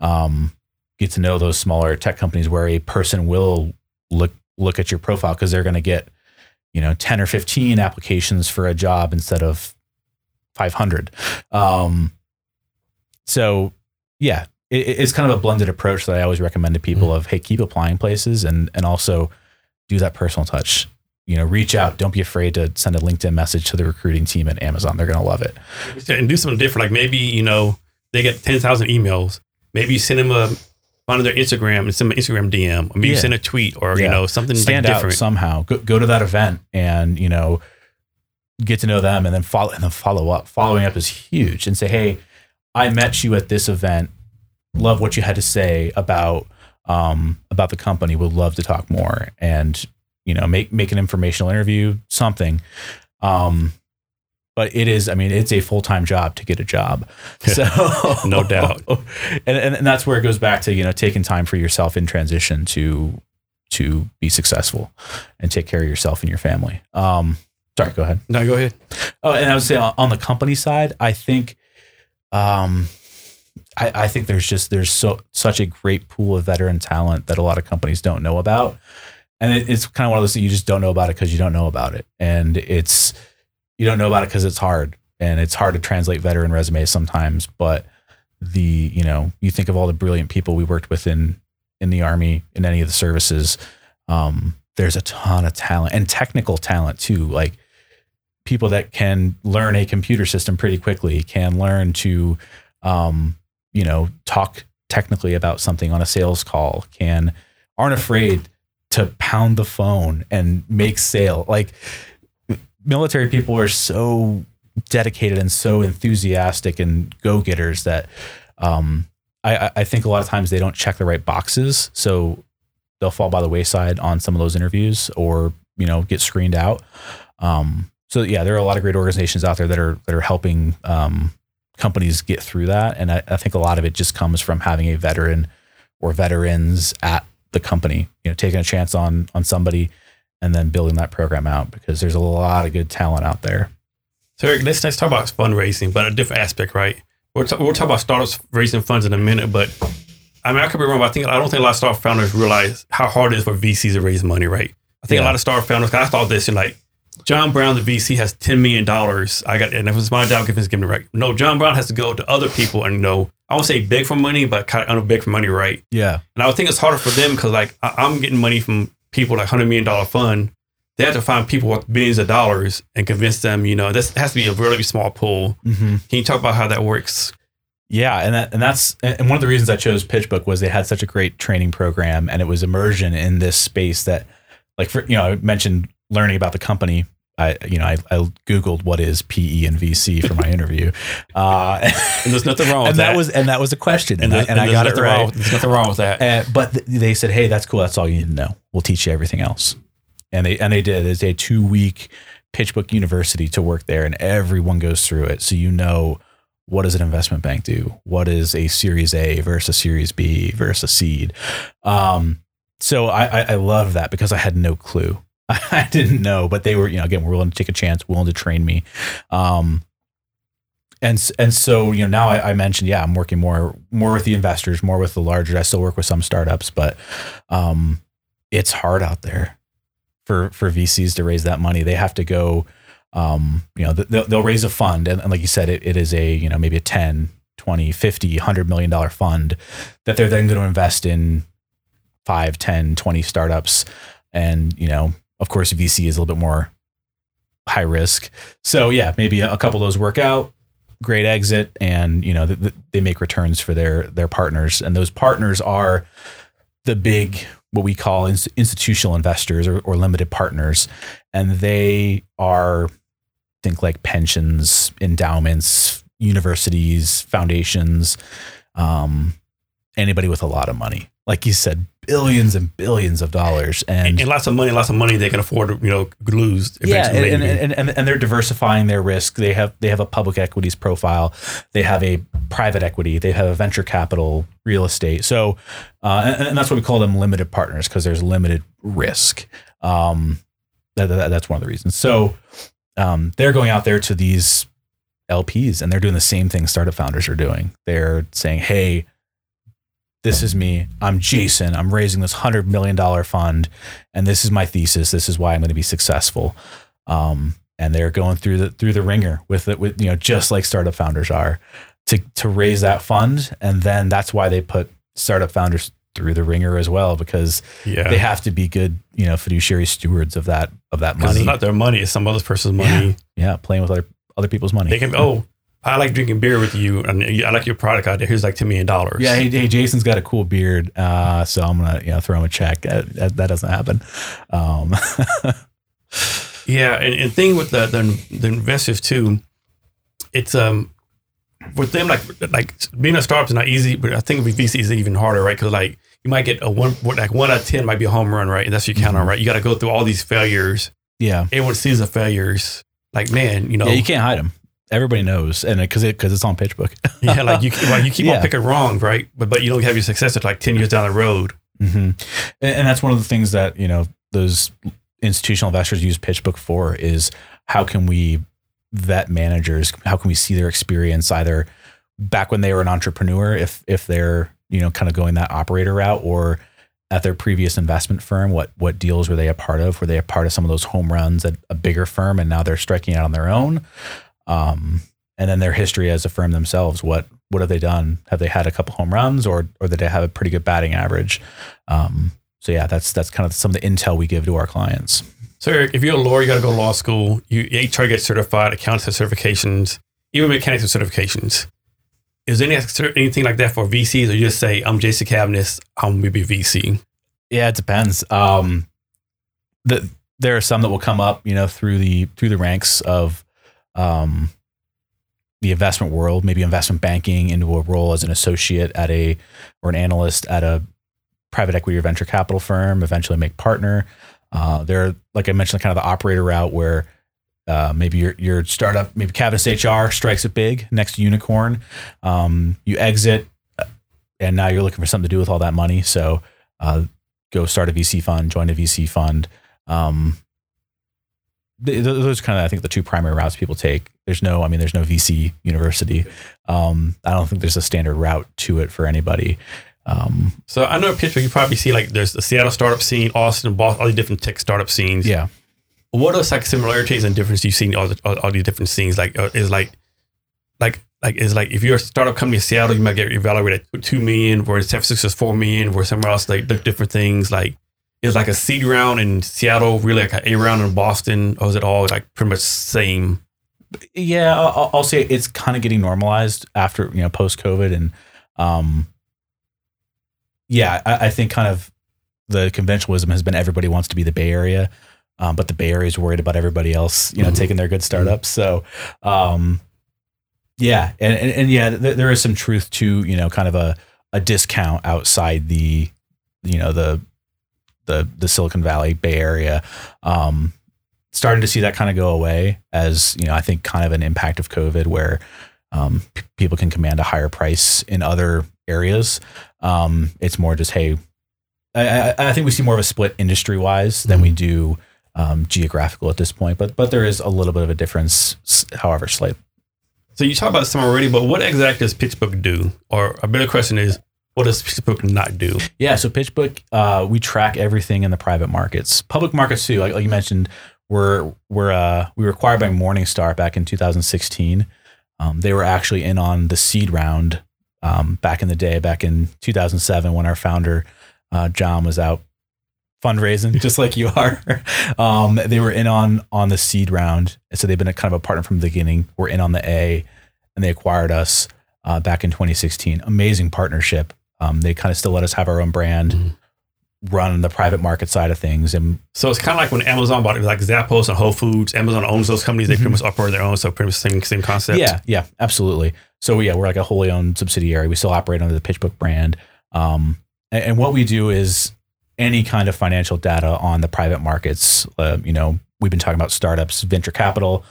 Um, get to know those smaller tech companies where a person will look look at your profile because they're going to get you know 10 or 15 applications for a job instead of 500 um, so yeah it, it's kind of a blended approach that i always recommend to people of hey keep applying places and and also do that personal touch you know reach out don't be afraid to send a linkedin message to the recruiting team at amazon they're going to love it and do something different. Like maybe you know they get ten thousand emails. Maybe you send them a find their Instagram and send them an Instagram DM, or maybe Yeah. send a tweet, or you know something stand like out different. somehow. Go, go to that event and you know get to know them, and then follow and then follow up. Following up is huge, and say, hey, I met you at this event. Love what you had to say about um, about the company. Would love to talk more, and you know make make an informational interview, something. Um, but it is, I mean, it's a full time job to get a job. [laughs] So No doubt. and, and and that's where it goes back to you know taking time for yourself in transition to to be successful and take care of yourself and your family. Um, sorry, go ahead. no, go ahead. Oh, and I would say on on the company side, I think, um, I, I think there's just there's so such a great pool of veteran talent that a lot of companies don't know about, and it, it's kind of one of those that you just don't know about it because you don't know about it, and it's you don't know about it because it's hard and it's hard to translate veteran resumes sometimes, but the you know you think of all the brilliant people we worked with in in the army in any of the services um there's a ton of talent and technical talent too like people that can learn a computer system pretty quickly can learn to um you know talk technically about something on a sales call can aren't afraid to pound the phone and make sale. Like military people are so dedicated and so enthusiastic and go-getters that um, I- I think a lot of times they don't check the right boxes, so they'll fall by the wayside on some of those interviews, or you know get screened out. Um, so yeah, there are a lot of great organizations out there that are that are helping um, companies get through that, and I, I think a lot of it just comes from having a veteran or veterans at the company, you know, taking a chance on on somebody and then building that program out because there's a lot of good talent out there. So Eric, let's let's talk about fundraising, but a different aspect, right? We'll, talk, we'll talk about startups raising funds in a minute, but I mean, I could be wrong, but I think I don't think a lot of startup founders realize how hard it is for VCs to raise money, right? I think Yeah. a lot of startup founders. I thought this and like John Brown, the VC, has ten million dollars. I got, and if it's my job, give him give me right. No, John Brown has to go to other people and you know, I won't say big for money, but kind of big for money, right? Yeah, And I would think it's harder for them because like I, I'm getting money from people like hundred million dollar fund. They have to find people with billions of dollars and convince them. You know, this has to be a really small pool. mm-hmm. Can you talk about how that works? Yeah, and that and that's and one of the reasons I chose PitchBook was they had such a great training program, and it was immersion in this space that, like, for you know, I mentioned learning about the company. I you know I, I googled what is PE and VC for my interview, uh, [laughs] And there's nothing wrong with and that. that was and that was a question, and, I, there's- and I got it right. Wrong, there's nothing wrong with that. Uh, but th- they said, "Hey, that's cool. That's all you need to know. We'll teach you everything else." And they and they did. It's a two week PitchBook University to work there, and everyone goes through it, so you know what does an investment bank do? What is a Series A versus a Series B versus a seed? Um, so I, I, I love that because I had no clue. [laughs] I didn't know, but they were, you know, again, were willing to take a chance, willing to train me. Um, and and so you know now I, I mentioned yeah I'm working more more with the investors more with the larger I still work with some startups but um, it's hard out there for for VCs to raise that money they have to go um, you know they'll, they'll raise a fund. And, and like you said it, it is a you know maybe a 10 20 50 100 million dollar fund that they're then going to invest in 5 10 20 startups. And you know of course VC is a little bit more high risk. So yeah maybe a, couple of those work out. Great exit. And you know th- th- they make returns for their their partners. And those partners are the big what we call ins- institutional investors or, or limited partners. And they are think like pensions endowments universities foundations um, anybody with a lot of money like you said, billions and billions of dollars, and, and, lots of money, lots of money they can afford you know lose. yeah, eventually. and, and, and, and they're diversifying their risk. They have they have a public equities profile, they have a private equity, they have a venture capital, real estate. So, uh, and, and that's what we call them limited partners because there's limited risk. Um, that, that- that's one of the reasons. So, um, they're going out there to these LPs and they're doing the same thing startup founders are doing. They're saying, "Hey." This is me. I'm Jason. I'm raising this hundred million dollar fund, and this is my thesis. This is why I'm going to be successful um, and they're going through the through the ringer with it with you know just like startup founders are to to raise that fund and then that's why they put startup founders through the ringer as well because yeah, they have to be good you know fiduciary stewards of that of that money it's not their money; it's some other person's money. yeah playing with other other people's money They can oh, I like drinking beer with you, and I like your product out there. Here's like ten million dollars. yeah hey, hey Jason's got a cool beard uh, so I'm gonna you know throw him a check that, that, that doesn't happen um, [laughs] Yeah, and, and thing with the, the the investors too, it's um with them like like being a startup is not easy, but I think with VC is even harder, right? Because like you might get a one like one out of ten might be a home run, right? And that's what you count on, Mhm. right? You got to go through all these failures. yeah Everyone sees the failures. Like man, you know, yeah you can't hide them everybody knows and because it because it's on PitchBook [laughs] yeah, like you like you keep [laughs] Yeah. on picking wrong, right? But but you don't have your success until like ten years down the road. hmm And, and that's one of the things that you know those institutional investors use PitchBook for is how can we vet managers? How can we see their experience either back when they were an entrepreneur, if if they're you know kind of going that operator route, or at their previous investment firm, what what deals were they a part of? Were they a part of some of those home runs at a bigger firm, and now they're striking out on their own? Um, and then their history as a firm themselves. What what have they done? Have they had a couple home runs, or or did they have a pretty good batting average? Um, so yeah, that's that's kind of some of the intel we give to our clients. So Eric, if you're a lawyer, you got to go to law school. You HR get certified, accountants have certifications, even mechanics have certifications. Is there any anything like that for VCs, or you just say, "I'm Jason Cavness, I'm maybe VC"? Yeah, it depends. Um, the, there are some that will come up, you know, through the through the ranks of um, the investment world, maybe investment banking into a role as an associate at a or an analyst at a private equity or venture capital firm, eventually make partner. Uh, they're like I mentioned, kind of the operator route where uh, maybe your your startup, maybe Cavness HR strikes it big, next unicorn. Um, you exit, uh, and now you're looking for something to do with all that money. So uh, go start a VC fund, join a VC fund. Um, th- th- those are kind of, I think, the two primary routes people take. There's no, I mean, there's no VC university. Um, I don't think there's a standard route to it for anybody. Um, So I know a picture you probably see like there's the Seattle startup scene, Austin, Boston, all the different tech startup scenes. yeah. What are like similarities and differences you've seen all, the, all, all these different scenes? Like uh, is like like like is like if you're a startup company in Seattle, you might get evaluated at two million, where San Francisco is four million, where somewhere else like different things like is like a seed round in Seattle really like an A round in Boston, or is it all like pretty much same? Yeah, I'll, I'll say it's kind of getting normalized after you know post COVID, and um, yeah, I, I think kind of the conventional wisdom has been everybody wants to be the Bay Area, um, but the Bay Area is worried about everybody else, you know, Mhm. taking their good startups. So, um, yeah, and, and and yeah, th- there is some truth to you know kind of a a discount outside the you know the the the Silicon Valley Bay Area. Um, starting to see that kind of go away as you know i think kind of an impact of covid where um, p- people can command a higher price in other areas um, it's more just hey I, I, I think we see more of a split industry wise than we do um, geographical at this point but but there is a little bit of a difference however slight So you talk about some already, but what exactly does PitchBook do? Or a better question is, what does PitchBook not do? Yeah, so PitchBook, uh, we track everything in the private markets, public markets too. Like, like you mentioned, we're we're uh, we were acquired by Morningstar back in 2016. Um, they were actually in on the seed round um, back in the day, back in 2007, when our founder uh, John was out fundraising, just like you are. [laughs] Um, they were in on on the seed round, so they've been a kind of a partner from the beginning. We're in on the A, and they acquired us uh, back in 2016. Amazing partnership. Um, they kind of still let us have our own brand, Mhm. run the private market side of things, and So it's kind of like when Amazon bought it, like Zappos and Whole Foods. Amazon owns those companies; they Mhm. pretty much operate their own. So pretty much same same concept. Yeah, yeah, absolutely. So yeah, we're like a wholly owned subsidiary. We still operate under the PitchBook brand. Um, And, and what we do is any kind of financial data on the private markets. Uh, you know, we've been talking about startups, venture capital.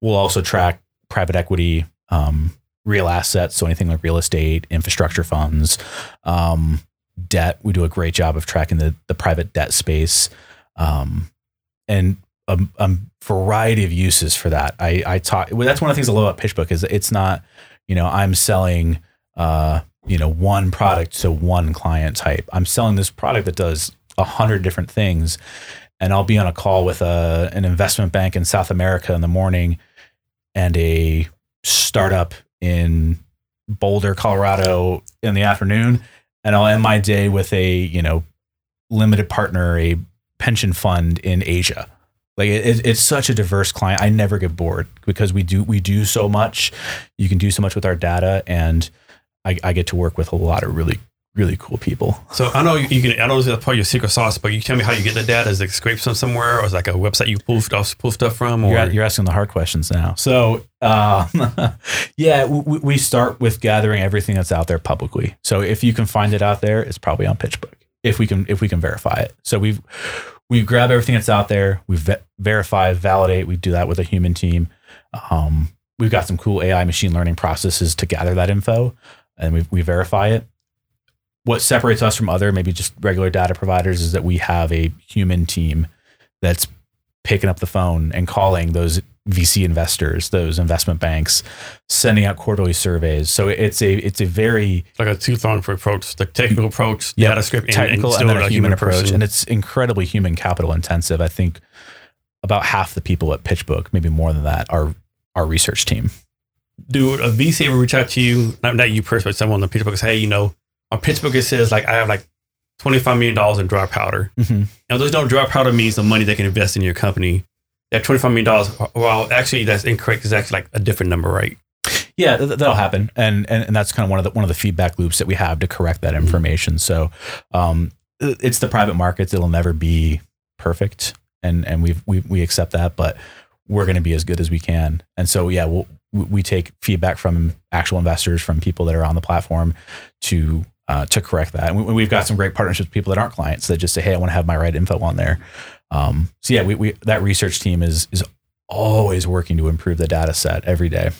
We'll also track private equity, um, real assets, so anything like real estate, infrastructure funds, um, debt. We do a great job of tracking the the private debt space, um, and a, a variety of uses for that. I I talk. Well, that's one of the things I love about PitchBook is it's not, you know, I'm selling. Uh, you know, one product to one client type. I'm selling this product that does a hundred different things, and I'll be on a call with a an investment bank in South America in the morning, and a startup in Boulder, Colorado in the afternoon, and I'll end my day with a you know limited partner, a pension fund in Asia. Like it, it's such a diverse client. I never get bored because we do we do so much. You can do so much with our data, and I, I get to work with a lot of really really cool people. So I know you, you can. I know this is part of your secret sauce, but you tell me how you get the data. Is it scraped from somewhere, or is it like a website you pull off pull stuff from? Or You're, you're asking the hard questions now. So, um, [laughs] yeah, we, we start with gathering everything that's out there publicly. So if you can find it out there, it's probably on PitchBook. If we can, if we can verify it. So we've we grab everything that's out there. We ve- verify, validate. We do that with a human team. Um, we've got some cool AI machine learning processes to gather that info, and we we verify it. What separates us from other maybe just regular data providers is that we have a human team that's picking up the phone and calling those VC investors, those investment banks, sending out quarterly surveys. So it's a it's a very like a two pronged approach, the technical approach, Yep. data script, technical and, and, still then a human approach, person. and it's incredibly human capital intensive. I think about half the people at PitchBook, maybe more than that, are our research team. do a VC ever reach out to you? Not, not you personally, but someone on the PitchBook say, hey, you know, on PitchBook it says like I have like twenty five million dollars in dry powder. Mm-hmm. Now, there's no dry powder means the money they can invest in your company. That twenty five million dollars. Well, actually, that's incorrect. It's actually like a different number, right? Yeah, th- that'll happen, and, and and that's kind of one of the one of the feedback loops that we have to correct that information. So, um, it's the private markets; it'll never be perfect, and and we we we accept that, but we're going to be as good as we can. And so, yeah, we'll, we we take feedback from actual investors, from people that are on the platform, to uh, to correct that. And we, we've got some great partnerships with people that aren't clients that just say, "Hey, I want to have my right info on there." Um, so yeah, we, we that research team is is always working to improve the data set every day.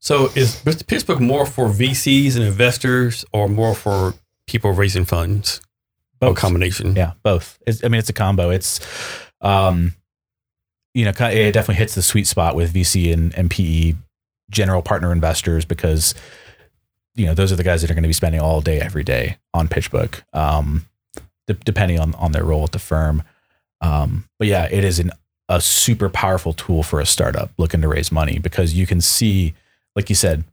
So, is PitchBook more for VCs and investors, or more for people raising funds? Both. combination. Yeah, both. It's, I mean, it's a combo. It's, um, you know, it definitely hits the sweet spot with VC and, and PE general partner investors because, you know, those are the guys that are going to be spending all day, every day on PitchBook, um, de- depending on, on their role at the firm. Um, but yeah, it is an, a super powerful tool for a startup looking to raise money because you can see, like you said,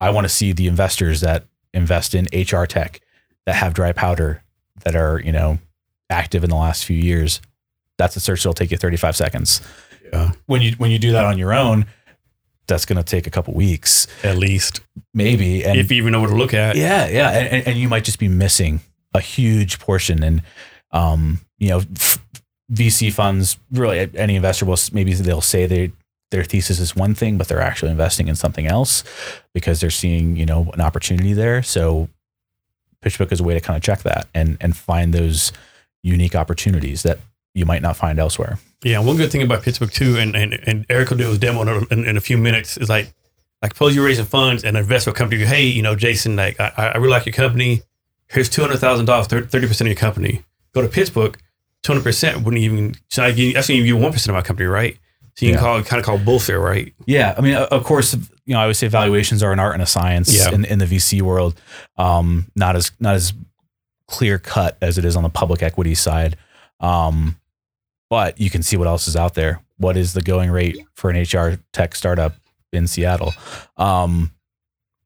I want to see the investors that invest in HR tech that have dry powder that are, you know, active in the last few years. That's a search that'll take you 35 seconds. Yeah. When you when you do that on your own, that's going to take a couple weeks, At least, maybe. And if you even know what to look at. yeah, yeah, and, and- you might just be missing a huge portion. And um, you know, f- VC funds, really any investor will maybe they'll say they their thesis is one thing, but they're actually investing in something else because they're seeing you know an opportunity there. So PitchBook is a way to kind of check that and and find those unique opportunities that you might not find elsewhere. Yeah, one good thing about PitchBook too, and and, and Eric will do his demo in, in, in a few minutes is like like suppose you're raising funds and an investor will come to you, hey, you know, Jason, like I, I really like your company. Here's two hundred thousand dollars, thirty percent of your company. Go to PitchBook 200 percent wouldn't even. So I can, that's going to give you one percent of my company, right? So you yeah. can call kind of call bullfair, right? Yeah, I mean, of course, you know, I would say valuations are an art and a science yeah. in, in the VC world. Um, not as not as clear cut as it is on the public equity side. Um, but you can see what else is out there. What is the going rate for an HR tech startup in Seattle? Um,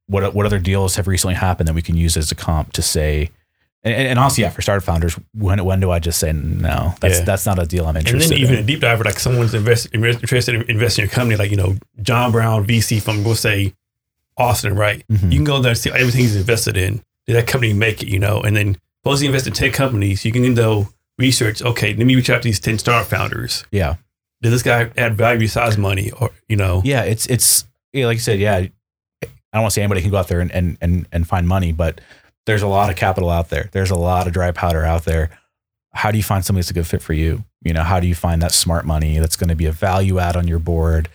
what what other deals have recently happened that we can use as a comp to say and, and honestly, yeah, for startup founders, when when do I just say no? That's Yeah. that's not a deal I'm interested. And then even in. a deep diver, like someone's invest, interested in investing in your company, like you know, John Brown VC from we'll say Austin, right? Mhm. You can go there and see everything he's invested in. Did that company make it? You know, and then suppose he invested in ten companies, you can go research. Okay, let me reach out to these ten startup founders. Yeah. Did this guy add value besides money, or you know? yeah, it's it's yeah, like you said, yeah. I don't want to say anybody can go out there and and and, and find money, but there's a lot of capital out there. There's a lot of dry powder out there. How do you find somebody that's a good fit for you? You know, how do you find that smart money that's going to be a value add on your board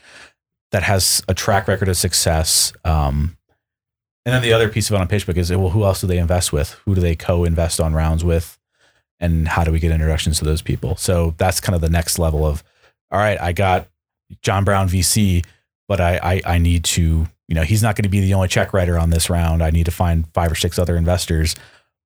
that has a track record of success? Um, and then the other piece of it on PitchBook is, well, who else do they invest with? Who do they co-invest on rounds with? And how do we get introductions to those people? So that's kind of the next level of, all right, I got John Brown VC, but I, I, I need to, you know, he's not going to be the only check writer on this round. I need to find five or six other investors.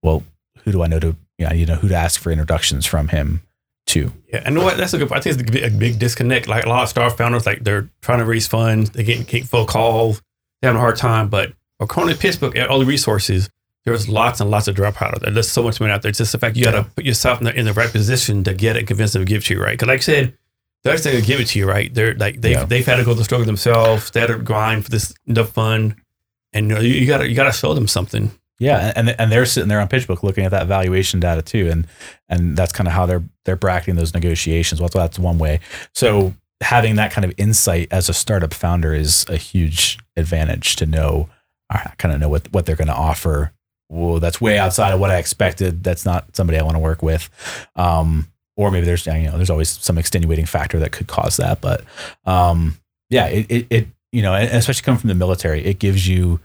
Well, who do I know to, you know, I need to know who to ask for introductions from him to. Yeah, and what? That's a good. point. I think it's a big, disconnect. Like a lot of startup founders, like they're trying to raise funds, they get get full calls, they're having a hard time. But according to PitchBook, all the resources, there's lots and lots of there. There's so much money out there. It's just the fact you got to put yourself in the, in the right position to get it, convince them to give to you, right? Because like I said, they're actually gonna give it to you, right? They're like they've Yeah. they've had to go the struggle themselves. They had to grind for this enough fund, and you know you, gotta you gotta show them something. Yeah, and and they're sitting there on PitchBook looking at that valuation data too, and and that's kind of how they're they're bracketing those negotiations. Well, that's one way. So having that kind of insight as a startup founder is a huge advantage to know. I kind of know what what they're going to offer. Whoa, that's way outside of what I expected. That's not somebody I want to work with. Um, or maybe there's you know there's always some extenuating factor that could cause that. But um, yeah, it, it it you know, especially coming from the military, it gives you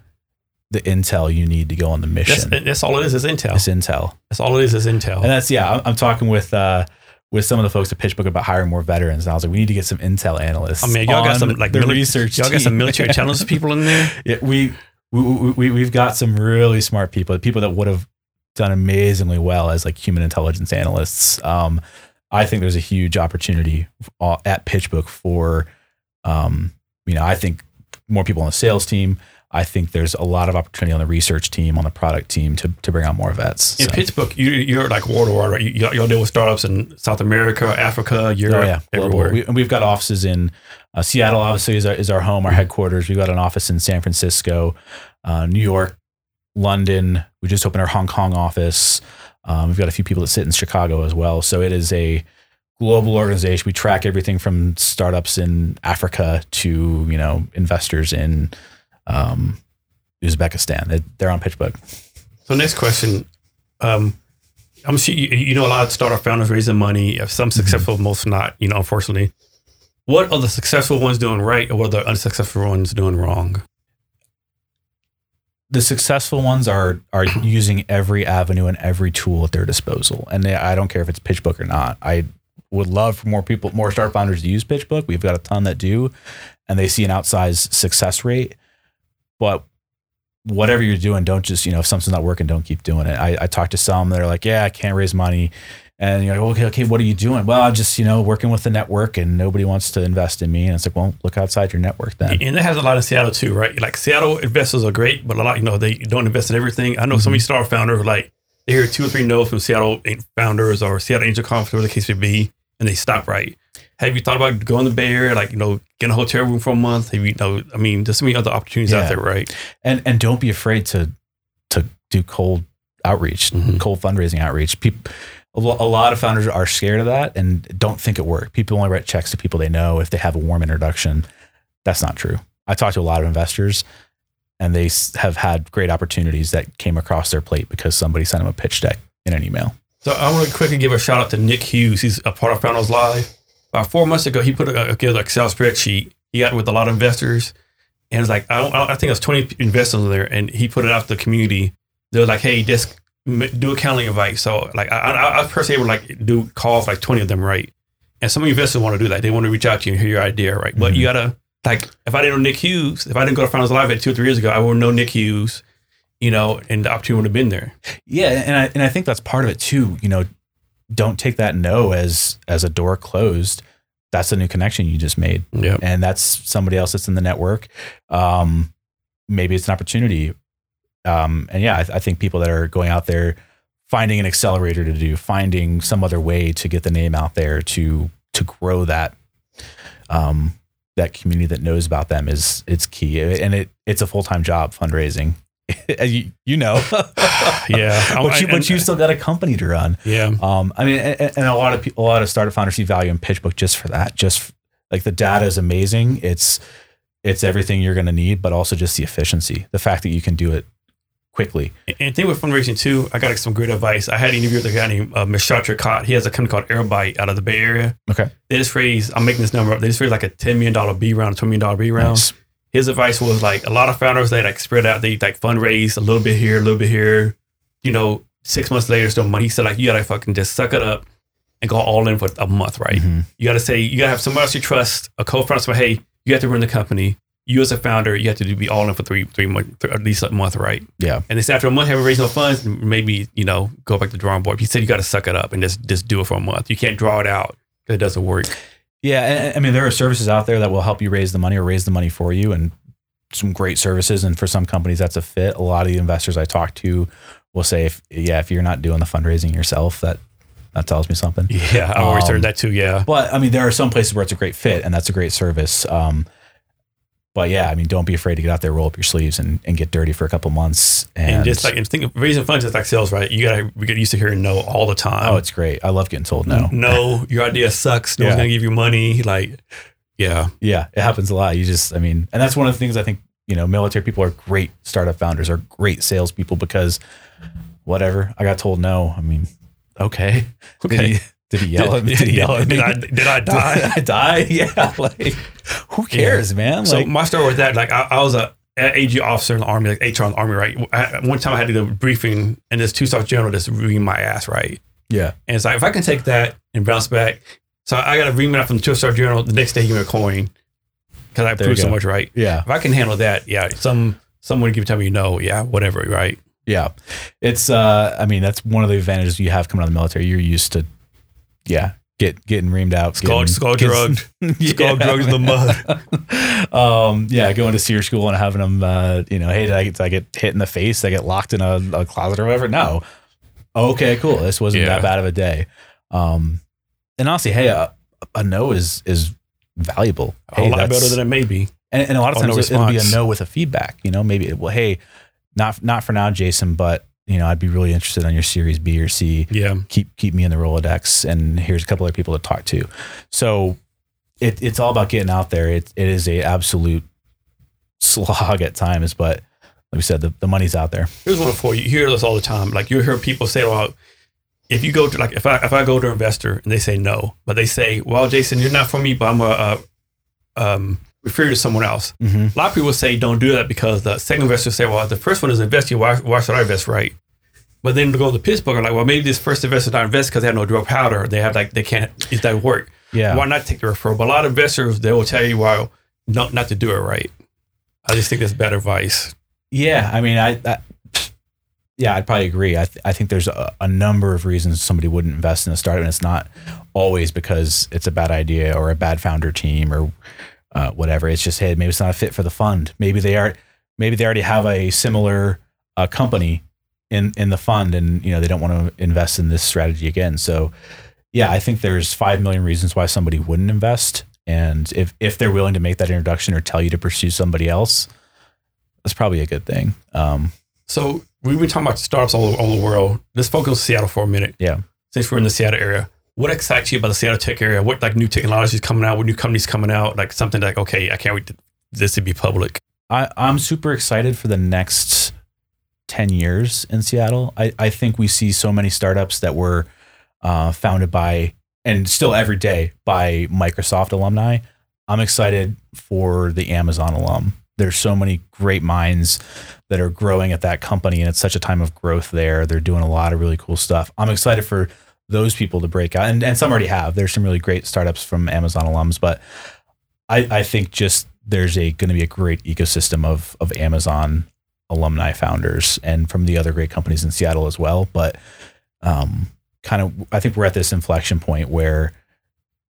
the intel you need to go on the mission. that's all it is. Is intel. It's intel. That's all it is. Is intel. And that's yeah. I'm, I'm talking with uh, with some of the folks at PitchBook about hiring more veterans, and I was like, we need to get some intel analysts. I mean, y'all got some like the mili- research. Y'all got some military [laughs] intelligence people in there. Yeah, we, we we we've got some really smart people, people that would have done amazingly well as like human intelligence analysts. Um, I think there's a huge opportunity uh, at PitchBook for, um, you know, I think more people on the sales team. I think there's a lot of opportunity on the research team, on the product team to to bring on more vets. In So- PitchBook, you, you're like world war, right? You, y'all deal with startups in South America, Africa, Europe, Oh yeah, everywhere. We, and we've got offices in uh, Seattle. Obviously, is our, is our home, our headquarters. We've got an office in San Francisco, uh, New York, London. We just opened our Hong Kong office. Um, we've got a few people that sit in Chicago as well. So it is a global organization. We track everything from startups in Africa to you know investors in um, Uzbekistan. They- They're on PitchBook. So next question. Um, I'm sure you, you know a lot of startup founders raising money. Some successful, most not. You know, unfortunately. What are the successful ones doing right, or what are the unsuccessful ones doing wrong? The successful ones are are using every avenue and every tool at their disposal. And they, I don't care if it's PitchBook or not. I would love for more people, more start founders to use PitchBook. We've got a ton that do, and they see an outsized success rate. But whatever you're doing, don't just you know if something's not working, don't keep doing it. I, I talked to some that are like, yeah, I can't raise money. And you're like, okay, okay, what are you doing? Well, I'm just, you know, working with the network and nobody wants to invest in me. And it's like, well, look outside your network then. And that has a lot of Seattle too, right? Like Seattle investors are great, but a lot, you know, they don't invest in everything. I know Mm-hmm. some of these startup founders, like they hear two or three no's from Seattle founders or Seattle Angel Conference, whatever the case may be, and they stop right. Have you thought about going to the Bay Area, like, you know, getting a hotel room for a month? Have you, you know, I mean, there's so many other opportunities Yeah. out there, right? and and don't be afraid to to do cold outreach, Mhm. cold fundraising outreach. People, a lot of founders are scared of that and don't think it worked. People only write checks to people they know if they have a warm introduction. That's not true. I talked to a lot of investors, and they have had great opportunities that came across their plate because somebody sent them a pitch deck in an email. So I want to quickly give a shout out to Nick Hughes. He's a part of Founders Live. About four months ago, he put a, a, a Excel spreadsheet. He got with a lot of investors, and it's like I, I think it was twenty investors in there, and he put it out to the community. They're like, "Hey, m- do a calendar invite." So like I, I, I personally would like do calls like twenty of them, right? And some of your investors want to do that. They want to reach out to you and hear your idea, right? But you gotta like if I didn't know Nick Hughes, if I didn't go to Founders Live at two or three years ago, I wouldn't know Nick Hughes, you know, and the opportunity would have been there. Yeah, and I and I think that's part of it too. You know, don't take that no as as a door closed. That's a new connection you just made. Yeah. and that's somebody else that's in the network. Um, maybe it's an opportunity. Um, and yeah, I, I think people that are going out there finding an accelerator to do, finding some other way to get the name out there to to grow that um, that community that knows about them is it's key, and it it's a full time job fundraising. [laughs] As you, you know, [sighs] Yeah. [laughs] but you but you still got a company to run. Yeah. Um, I mean, and, and a lot of people, a lot of startup founders see value in PitchBook just for that. Just like the data is amazing. It's it's everything you're going to need, but also just the efficiency, the fact that you can do it quickly. And thing with fundraising too, I got some great advice. I had an interview with a guy named uh, Michel Tricot. He has a company called Airbyte out of the Bay Area. Okay. They just raised, I'm making this number up. They just raised like a $10 million B round, a $20 million B round. Nice. His advice was like a lot of founders, they like spread out, they like fundraise a little bit here, a little bit here. You know, six months later, still money. He said like, you gotta fucking just suck it up and go all in for a month, right? Mhm. You gotta say, you gotta have somebody else you trust, a co-founder, say, hey, you have to run the company. You as a founder, you have to be all in for three, three months, at least a month, right? Yeah. And said after a month, having raised no funds, maybe you know go back to the drawing board. He said you got to suck it up and just just do it for a month. You can't draw it out. It doesn't work. Yeah, I mean there are services out there that will help you raise the money or raise the money for you, and some great services. And for some companies, that's a fit. A lot of the investors I talk to will say, if, "Yeah, if you're not doing the fundraising yourself, that that tells me something." Yeah, I always Um, heard that too. Yeah, But I mean, there are some places where it's a great fit, and that's a great service. Um, but yeah, I mean, don't be afraid to get out there, roll up your sleeves, and, and get dirty for a couple months. And, and, just like and think of raising funds is like sales, right? You gotta we get used to hearing no all the time. oh, it's great. I love getting told no. no, your idea sucks. No one's gonna give you money. Like, yeah, Yeah, it happens a lot. You just, I mean, and that's one of the things I think, you know, military people are great startup founders, are great salespeople because whatever, I got told no. I mean, okay. Did Okay. he, did he yell at me? Did he yell at me? Did I, did I die? [laughs] Did I die? [laughs] Yeah. Like, who cares, man? So Like, my story with that, like I, I was a AG officer in the army, like HR in the army, right? I, one time I had to do a briefing, and this two star general just reading my ass, right? yeah. And it's like if I can take that and bounce back, so I got a remount from the two star general. The next day, he gave me a coin because I There proved so much, right? Yeah. If I can handle that, yeah. Some someone give tell me no, yeah, whatever, right? Yeah. It's, uh, I mean, that's one of the advantages you have coming out of the military. You're used to, yeah, get getting reamed out. Skull, getting- skull drugged, [laughs] Yeah. skull drugged in the mud. [laughs] um, yeah, going to SERE school and having them, uh, you know, hey, did I, get, did I get hit in the face? Did I get locked in a, a closet or whatever? No. Okay, cool. This wasn't Yeah. that bad of a day. Um, and honestly, hey, a, a no is is valuable. a lot better than it may be. and, and a lot of Oh, times no it- it'll be a no with a feedback. You know, maybe well, hey, not not for now, Jason, but you know, I'd be really interested on your Series B or C Yeah, keep keep me in the Rolodex, and here's a couple other people to talk to. So it, it's all about getting out there. It it is a absolute slog at times, but like we said, the, the money's out there. here's one for you. You hear this all the time. Like you hear people say, "Well, if you go to like if I if I go to an investor and they say no, but they say, well, Jason, you're not for me, but I'm a, uh um refer to someone else." Mm-hmm. A lot of people say don't do that because the second investor say, well, the first one is investing. Why, why should I invest right? But then to go to PitchBook, I'm like, well, maybe this first investor not invest because they have no dry powder. They have like they can't. It doesn't work. Yeah. Why not take the referral? But a lot of investors they will tell you why not not to do it right. I just think that's bad advice. Yeah, I mean, I, I yeah, I'd probably agree. I, th- I think there's a, a number of reasons somebody wouldn't invest in a startup, and it's not always because it's a bad idea or a bad founder team or uh, whatever. It's just hey, maybe it's not a fit for the fund. Maybe they are, maybe they already have a similar uh, company in in the fund, and you know they don't want to invest in this strategy again. So, yeah, I think there's five million reasons why somebody wouldn't invest, and if if they're willing to make that introduction or tell you to pursue somebody else, that's probably a good thing. Um, So we've been talking about startups all, all over the world. Let's focus on Seattle for a minute. Yeah. Since we're in the Seattle area, what excites you about the Seattle tech area? What like new technologies coming out? What new companies coming out? Like something like okay, I can't wait to, this to be public. I, I'm super excited for the next 10 years in Seattle. I, I think we see so many startups that were uh, founded by, and still every day, by Microsoft alumni. I'm excited for the Amazon alum. There's so many great minds that are growing at that company, and it's such a time of growth there. They're doing a lot of really cool stuff. I'm excited for those people to break out, and, and some already have. There's some really great startups from Amazon alums, but I, I think just there's a going to be a great ecosystem of of Amazon alumni founders and from the other great companies in Seattle as well. But um, kind of, I think we're at this inflection point where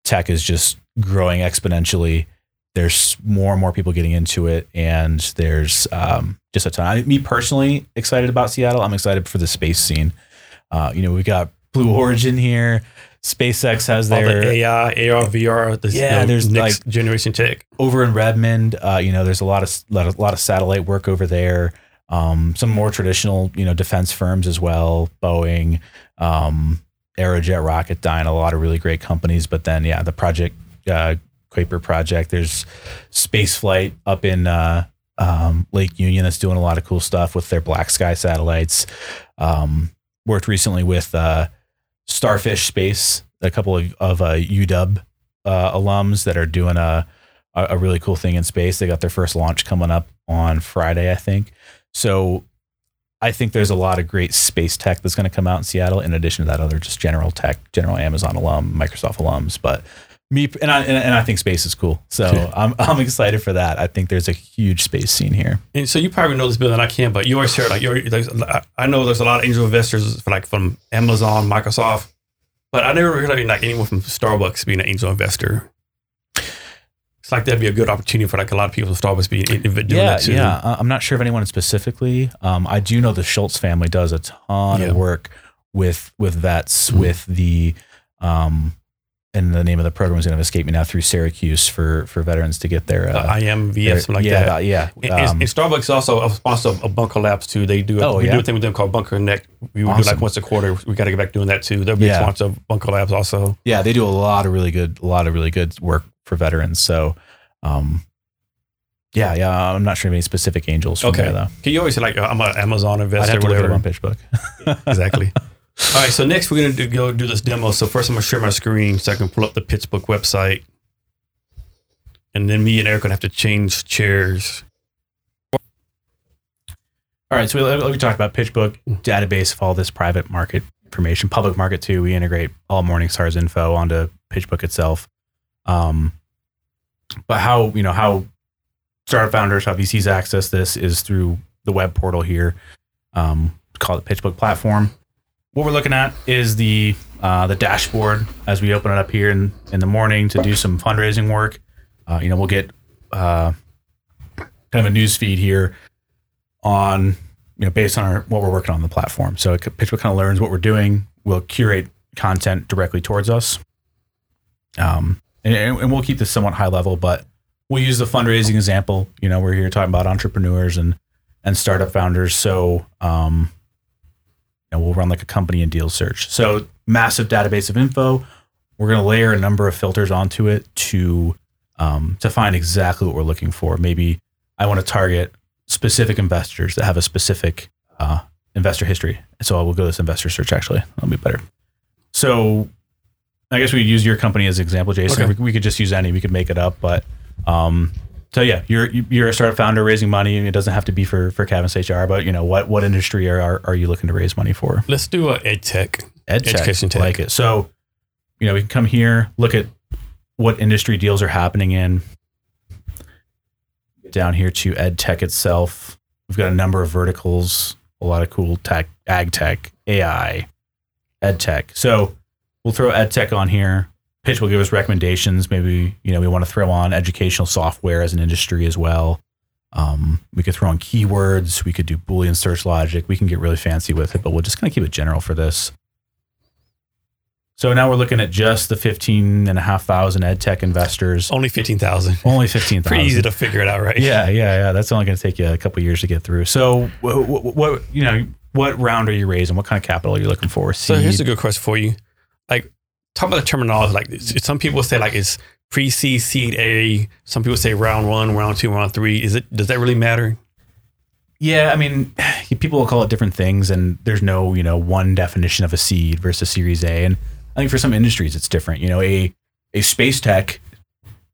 tech is just growing exponentially. There's more and more people getting into it, and there's um, just a ton. I, me personally, excited about Seattle. I'm excited for the space scene. Uh, you know, we got Blue Origin here. SpaceX has All their the AI, AR, VR, the, Yeah, the there's, next generation tech. over in Redmond, uh, you know, there's a lot of lot of, lot of satellite work over there. Um, some more traditional, you know, defense firms as well, Boeing, um, Aerojet, Rocketdyne, a lot of really great companies. But then, yeah, the project uh, Kuiper project. There's space flight up in uh, um, Lake Union that's doing a lot of cool stuff with their BlackSky satellites. Um, worked recently with uh, Starfish Space, a couple of, of uh, UW uh, alums that are doing a, a really cool thing in space. They got their first launch coming up on Friday, I think. So I think there's a lot of great space tech that's going to come out in Seattle. In addition to that, other just general tech, general Amazon alum, Microsoft alums, but me and I and, and I think space is cool. So I'm [laughs] I'm excited for that. I think there's a huge space scene here. And so you probably know this better than I can, but you always hear like you're, like I know there's a lot of angel investors for like from Amazon, Microsoft, but I never heard of like anyone from Starbucks being an angel investor. It's like that'd be a good opportunity for like a lot of people from Starbucks being doing yeah, that too. yeah. I'm not sure of anyone specifically. Um, I do know the Schultz family does a ton Yeah. of work with with vets, Mhm. with the um, and the name of the program is going to escape me now through Syracuse for for veterans to get their The uh, IMVF, their- something like yeah, that. yeah. And- Um, and Starbucks also a sponsor of Bunker Labs too. They do a, Oh, we do a thing with them called Bunker Connect. We would do like once a quarter. We got to get back doing that too. They're a big Yeah. sponsor of Bunker Labs also. yeah, they do a lot of really good, a lot of really good work for veterans. So, um, yeah, yeah. I'm not sure of any specific angels from Okay. there though. Can you always say like uh, I'm an Amazon investor? I'd have to or look whatever? up on PitchBook. exactly. [laughs] All right, so next we're gonna do, go do this demo. So first I'm gonna share my screen so I can pull up the PitchBook website, and then me and Eric gonna have to change chairs. All right, so we, we talked about PitchBook database of all this private market information, public market too. We integrate all Morningstar's info onto PitchBook itself. Um, but how you know how startup founders, how VCs access this is through the web portal here. Um, it PitchBook platform. What we're looking at is the uh, the dashboard as we open it up here in, in the morning to do some fundraising work. Uh, you know, we'll get uh, kind of a news feed here on you know based on our, what we're working on the platform. So it, PitchBook kind of learns what we're doing. We'll curate content directly towards us, um, and, and we'll keep this somewhat high level, but we'll use the fundraising example. You know, we're here talking about entrepreneurs and and startup founders. So um, know, we'll run like a company and deal search. So massive database of info. We're going to layer a number of filters onto it to um, to find exactly what we're looking for. Maybe I want to target specific investors that have a specific uh, investor history. So I will go to this investor search. Actually, that'll be better. So I guess we could use your company as an example, Jason. Okay. We, we could just use any. We could make it up, but um, so yeah, you're you're a startup founder raising money, and it doesn't have to be for for Cavness HR. But you know what what industry are are, are you looking to raise money for? Let's do a ed tech. Ed tech, Education tech. like it. So you know we can come here, look at what industry deals are happening in. Down here to ed tech itself. We've got a number of verticals, a lot of cool tech, ag tech, AI, ed tech. So we'll throw ed tech on here. Pitch will give us recommendations. Maybe you know we want to throw on educational software as an industry as well. Um, we could throw on keywords. We could do Boolean search logic. We can get really fancy with it, but we'll just kind of keep it general for this. So now we're looking at just the 15 and a half thousand ed tech investors. Only fifteen thousand. Only 15,000. [laughs] Pretty easy to figure it out, right? Yeah, yeah, yeah. That's only going to take you a couple years to get through. So, what, what, what, you know, what round are you raising? What kind of capital are you looking for? So here's a good question for you. Like, talk about the terminology. Like, some people say like it's pre-seed, seed A. Some people say round one, round two, round three. Is it? Does that really matter? yeah, I mean, [sighs] people will call it different things, and there's no, you know, one definition of a seed versus Series A. And I think for some industries, it's different. You know, a a space tech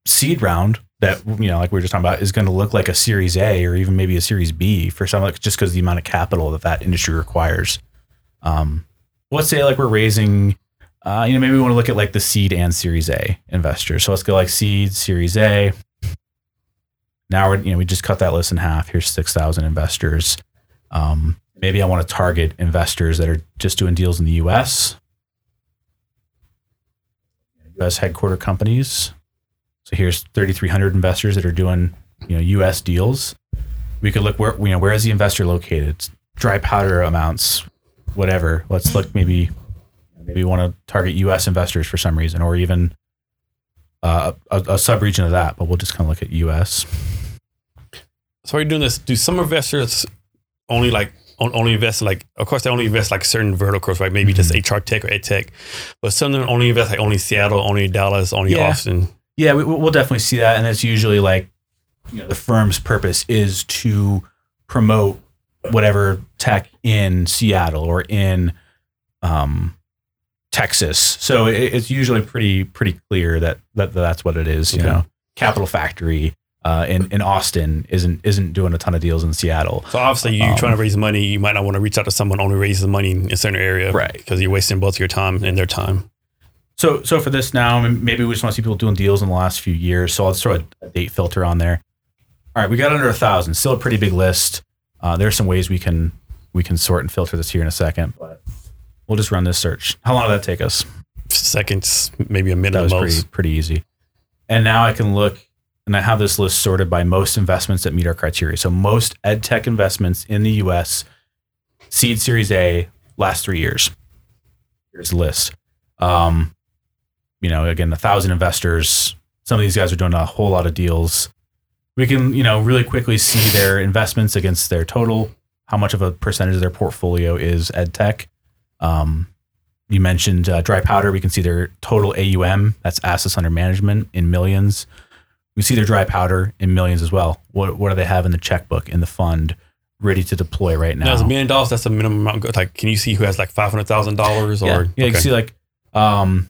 seed round that you know, like we were just talking about, is going to look like a Series A or even maybe a Series B for some, like just because the amount of capital that that industry requires. Um, let's say like we're raising, uh, you know, maybe we want to look at like the seed and Series A investors. So let's go like seed, Series A. Now we're, you know, we just cut that list in half. Here's six thousand investors. Um, maybe I want to target investors that are just doing deals in the U.S. U.S. headquarter companies. So here's 3,300 investors that are doing, you know, U.S. deals. We could look where, you know, where is the investor located? Dry powder amounts, whatever. Let's look maybe, maybe we want to target U.S. investors for some reason, or even uh, a, a sub-region of that. But we'll just kind of look at U.S. So are you doing this? Do some investors only like only invest like? Of course, they only invest like certain verticals, right? Maybe just HR tech or ed tech, but some of them only invest like only Seattle, only Dallas, only Yeah. Austin. Yeah, we, we'll definitely see that, and it's usually like you know, the firm's purpose is to promote whatever tech in Seattle or in um, Texas. So it, it's usually pretty pretty clear that, that that's what it is. You Okay. know, Capital Factory uh, in in Austin isn't isn't doing a ton of deals in Seattle. So obviously, you Um, trying to raise money, you might not want to reach out to someone only raises money in a certain area, Right. Because you're wasting both your time and their time. So so for this now, maybe we just want to see people doing deals in the last few years. So I'll throw a, date filter on there. All right, we got under a thousand. Still a pretty big list. Uh, are some ways we can we can sort and filter this here in a second, but we'll just run this search. How long did that take us? Seconds, maybe a minute That was most. pretty pretty easy. And now I can look and I have this list sorted by most investments that meet our criteria. So most ed tech investments in the US, seed series A, last three years. Here's the list. Um, you know, again, a thousand investors. Some of these guys are doing a whole lot of deals. We can, you know, really quickly see their investments against their total, how much of a percentage of their portfolio is ed tech. Um, you mentioned uh, dry powder. We can see their total AUM, that's assets under management, in millions. We see their dry powder in millions as well. What what do they have in the checkbook in the fund, ready to deploy right Now, now? a million dollars, that's the minimum amount. Like, can you see who has like $500,000 or? yeah, yeah. You can see like, um,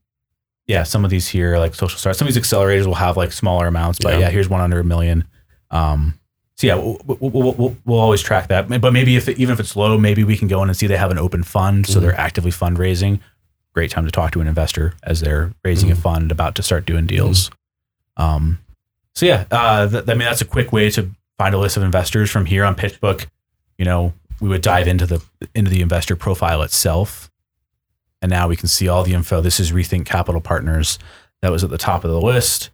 yeah, some of these here like social start. Some of these accelerators will have like smaller amounts, but Yeah. yeah, here's one under a million. Um, so yeah, we'll, we'll, we'll, we'll, always track that. But maybe if it, even if it's low, maybe we can go in and see they have an open fund, so Mhm. they're actively fundraising. Great time to talk to an investor as they're raising a Mhm. fund about to start doing deals. Um, so yeah, uh, th- I mean that's a quick way to find a list of investors from here on PitchBook. You know, we would dive into the into the investor profile itself, and now we can see all the info. This is Rethink Capital Partners. That was at the top of the list.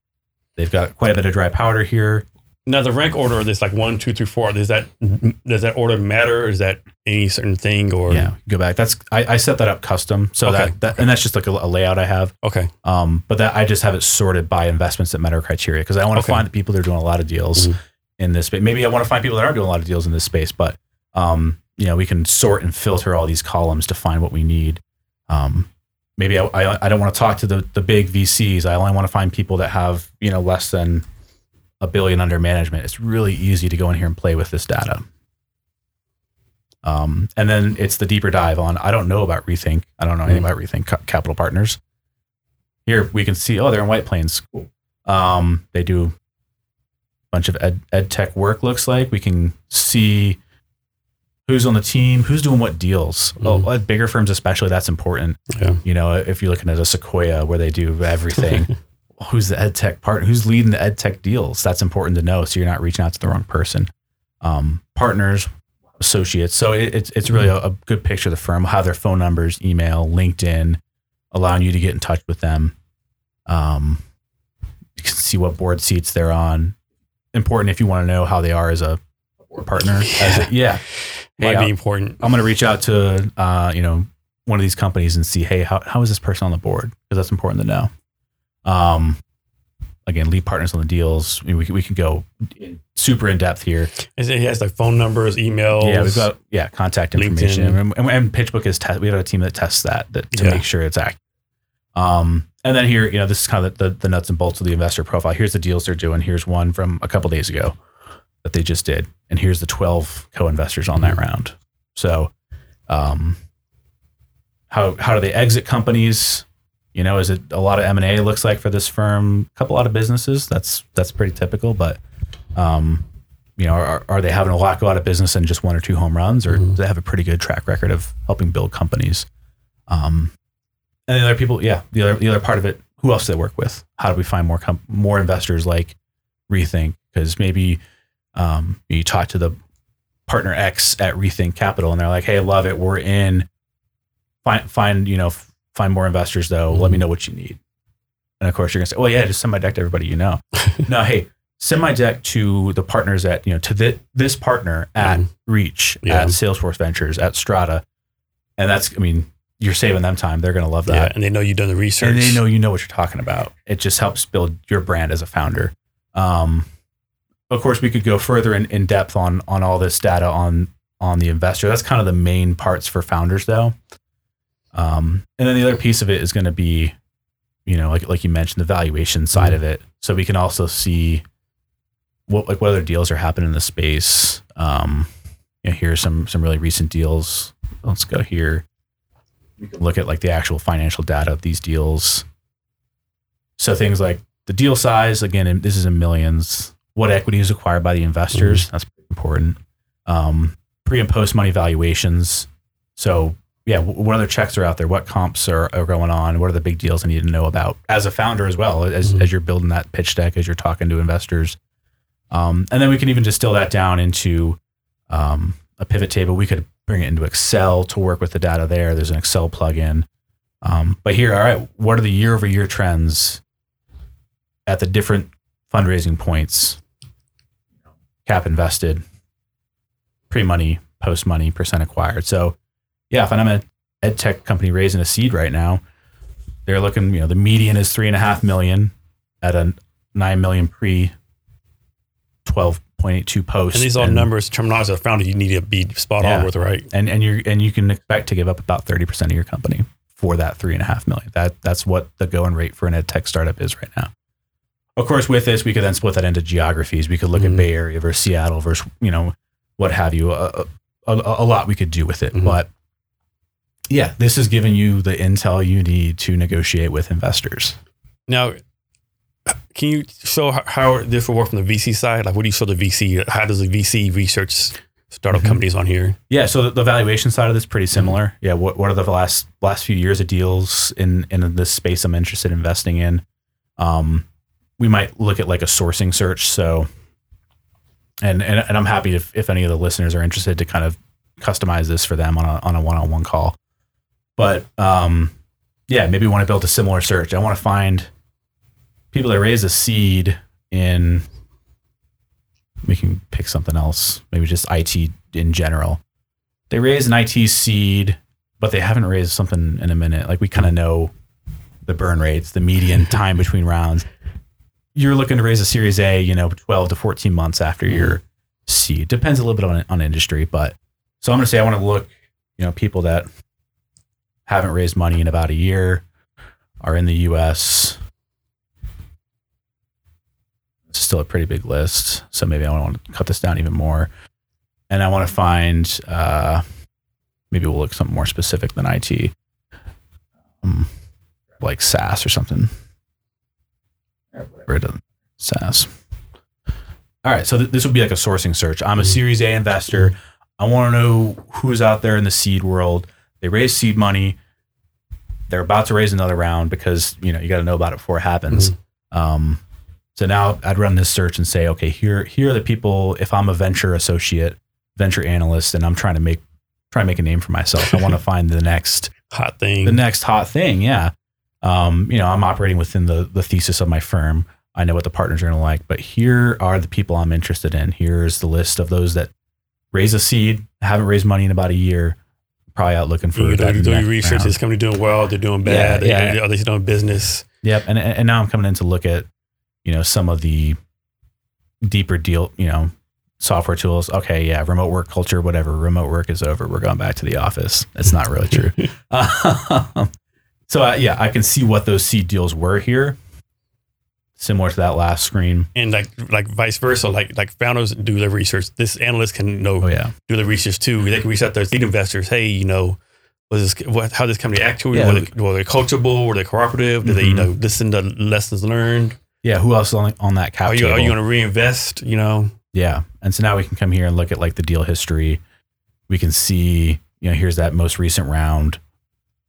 They've got quite a bit of dry powder here. Now, the rank order, there's like one, two, three, four. Does that, does that order matter? Is that any certain thing or? yeah, go back. That's I, I set that up custom, so Okay, that, that and that's just like a, a layout I have. Okay. Um, but that I just have it sorted by investments that met our criteria because I want to Okay. find the people that are doing a lot of deals Mhm. in this space. Maybe I want to find people that aren't doing a lot of deals in this space, but um, you know, we can sort and filter all these columns to find what we need. Um, maybe I, I, I don't want to talk to the the big VCs. I only want to find people that have you know less than a billion under management. It's really easy to go in here and play with this data. Um, and then it's the deeper dive on. I don't know about Rethink. I don't know anything about Rethink Ca- Capital Partners. Here we can see. Oh, they're in White Plains. Cool. Um, they do a bunch of ed, ed tech work. Looks like we can see who's on the team, who's doing what deals. Well, at bigger firms, especially, that's important. Yeah. You know, if you're looking at a Sequoia where they do everything, [laughs] who's the ed tech partner? Who's leading the ed tech deals? That's important to know, so you're not reaching out to the wrong person. Um, partners, associates. So it, it's it's really a, a good picture of the firm. Have their phone numbers, email, LinkedIn, allowing you to get in touch with them. Um, you can see what board seats they're on. Important if you want to know how they are as a partner. As a, yeah, Might Hey, be I'll- important. I'm going to reach out to uh, you know one of these companies and see, hey, how, how is this person on the board? Because that's important to know. Um, again, lead partners on the deals. I mean, we can, we can go in, super in depth here. Is it- He has like phone numbers, emails. Yeah, we've got yeah contact information, and, and PitchBook is test. We have a team that tests that, that to Yeah. make sure it's accurate. Um, and then here, you know, this is kind of the, the nuts and bolts of the investor profile. Here's the deals they're doing. Here's one from a couple days ago that they just did, and here's the 12 co-investors on that round. So, um, how how do they exit companies? You know, is it a lot of M and A? Looks like for this firm, a couple lot of businesses. That's that's pretty typical, but um, you know, are, are they having a lot go out of business and just one or two home runs, or do they have a pretty good track record of helping build companies? Um, and the other people, yeah, the other the other part of it, who else do they work with? How do we find more com- more investors like Rethink? Because maybe um, you talk to the partner X at Rethink Capital, and they're like, "Hey, love it, we're in. Find find you know find more investors though. Let me know what you need." And of course, you're gonna say, "Well, yeah, just send my deck to everybody you know." [laughs] no, hey, send my deck to the partners at you know to thi- this partner at Mhm. Reach, Yeah. at Salesforce Ventures, at Strata, and that's I mean you're saving them time. They're gonna love that, Yeah, and they know you've done the research. and they know you know what you're talking about. It just helps build your brand as a founder. Um, of course, we could go further in, in depth on on all this data on on the investor. That's kind of the main parts for founders, though. Um, and then the other piece of it is going to be, you know, like like you mentioned, the valuation side of it. So we can also see what like what other deals are happening in the space. Um, you know, here's some some really recent deals. Let's go here. We can look at like the actual financial data of these deals. So things like the deal size, again, this is in millions. What equity is acquired by the investors? That's important. Um, pre and post money valuations. So yeah, what other checks are out there? What comps are, are going on? What are the big deals I need to know about as a founder as well as, Mhm. as you're building that pitch deck, as you're talking to investors. Um, and then we can even distill that down into um, a pivot table. We could bring it into Excel to work with the data there. There's an Excel plugin. Um, but here, all right, what are the year over year trends at the different fundraising points? Cap invested, pre money, post money, percent acquired. So, yeah, if I'm an ed tech company raising a seed right now, they're looking, you know, the median is three and a half million at a nine million pre 12.82 post. And these are all numbers, terminology as a founder you need to be spot Yeah. on with, right? and and you and you can expect to give up about thirty percent of your company for that three and a half million. That that's what the going rate for an ed tech startup is right now. Of course, with this, we could then split that into geographies. We could look Mhm. at Bay Area versus Seattle versus you know what have you. A, a, a lot we could do with it, Mhm. but yeah, this is giving you the intel you need to negotiate with investors. Now, can you show how this will work from the VC side? Like, what do you show the VC? How does the VC research startup Mhm. companies on here? Yeah, so the, the valuation side of this is pretty similar. Yeah, what what are the last last few years of deals in in this space I'm interested in investing in? Um, we might look at like a sourcing search. So, and and, and I'm happy if if any of the listeners are interested to kind of customize this for them on a on a one on one call. But um, yeah, maybe want to build a similar search. I want to find people that raise a seed in. We can pick something else, maybe just IT in general they raise an IT seed, but they haven't raised something in a minute. Like we kind of know the burn rates, the median [laughs] time between rounds. You're looking to raise a Series A, you know, 12 to 14 months after your seed. Depends a little bit on, on industry, but so I'm going to say I want to look, you know, people that haven't raised money in about a year are in the US. It's still a pretty big list, so maybe I want to cut this down even more and I want to find uh, maybe we'll look something more specific than IT, um, like SaaS or something. Whatever it doesn't SaaS. All right, so th- this would be like a sourcing search. I'm a Series A investor. I want to know who's out there in the seed world. They raise seed money. They're about to raise another round because you know you got to know about it before it happens. Um, so now I'd run this search and say, okay, here here are the people. If I'm a venture associate, venture analyst and I'm trying to make try to make a name for myself. I want to [laughs] find the next Hot thing. the next hot thing. Yeah. Um, you know, I'm operating within the the thesis of my firm. I know what the partners are going to like, but here are the people I'm interested in. Here's the list of those that raise a seed, haven't raised money in about a year, probably out looking for you that do, do next research. round. This company doing well. They're doing bad. yeah. They, are they doing business? Yep. And and now I'm coming in to look at, you know, some of the deeper deal, you know, software tools. Okay, yeah, remote work culture, whatever. Remote work is over. We're going back to the office. It's not really true. [laughs] [laughs] Um, so uh, yeah, I can see what those seed deals were here. Similar to that last screen. And like like vice versa, like like founders do their research. This analyst can know Oh yeah. do the research too. They can reach out to their seed investors. Hey, you know, was this what how this company actually Yeah. were, they, were they coachable? Were they cooperative? Did they you Mhm. know listen to lessons learned? Yeah. Who else is on, on that cap Are you table? are you going to reinvest? You know, Yeah. And so now we can come here and look at like the deal history. We can see, you know, here's that most recent round.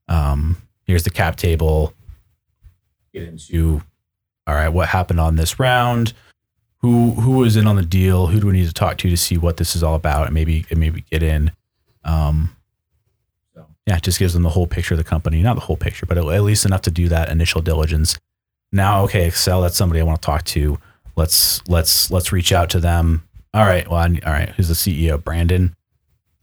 Um, here's the cap table. Get into all right, what happened on this round? Who who was in on the deal? Who do we need to talk to to see what this is all about and maybe and maybe get in. Um yeah, it just gives them the whole picture of the company. Not the whole picture, but at least enough to do that initial diligence. Now, okay, Excel, that's somebody I want to talk to let's let's let's reach out to them. All right, well, I, all right. Who's the CEO? Brandon.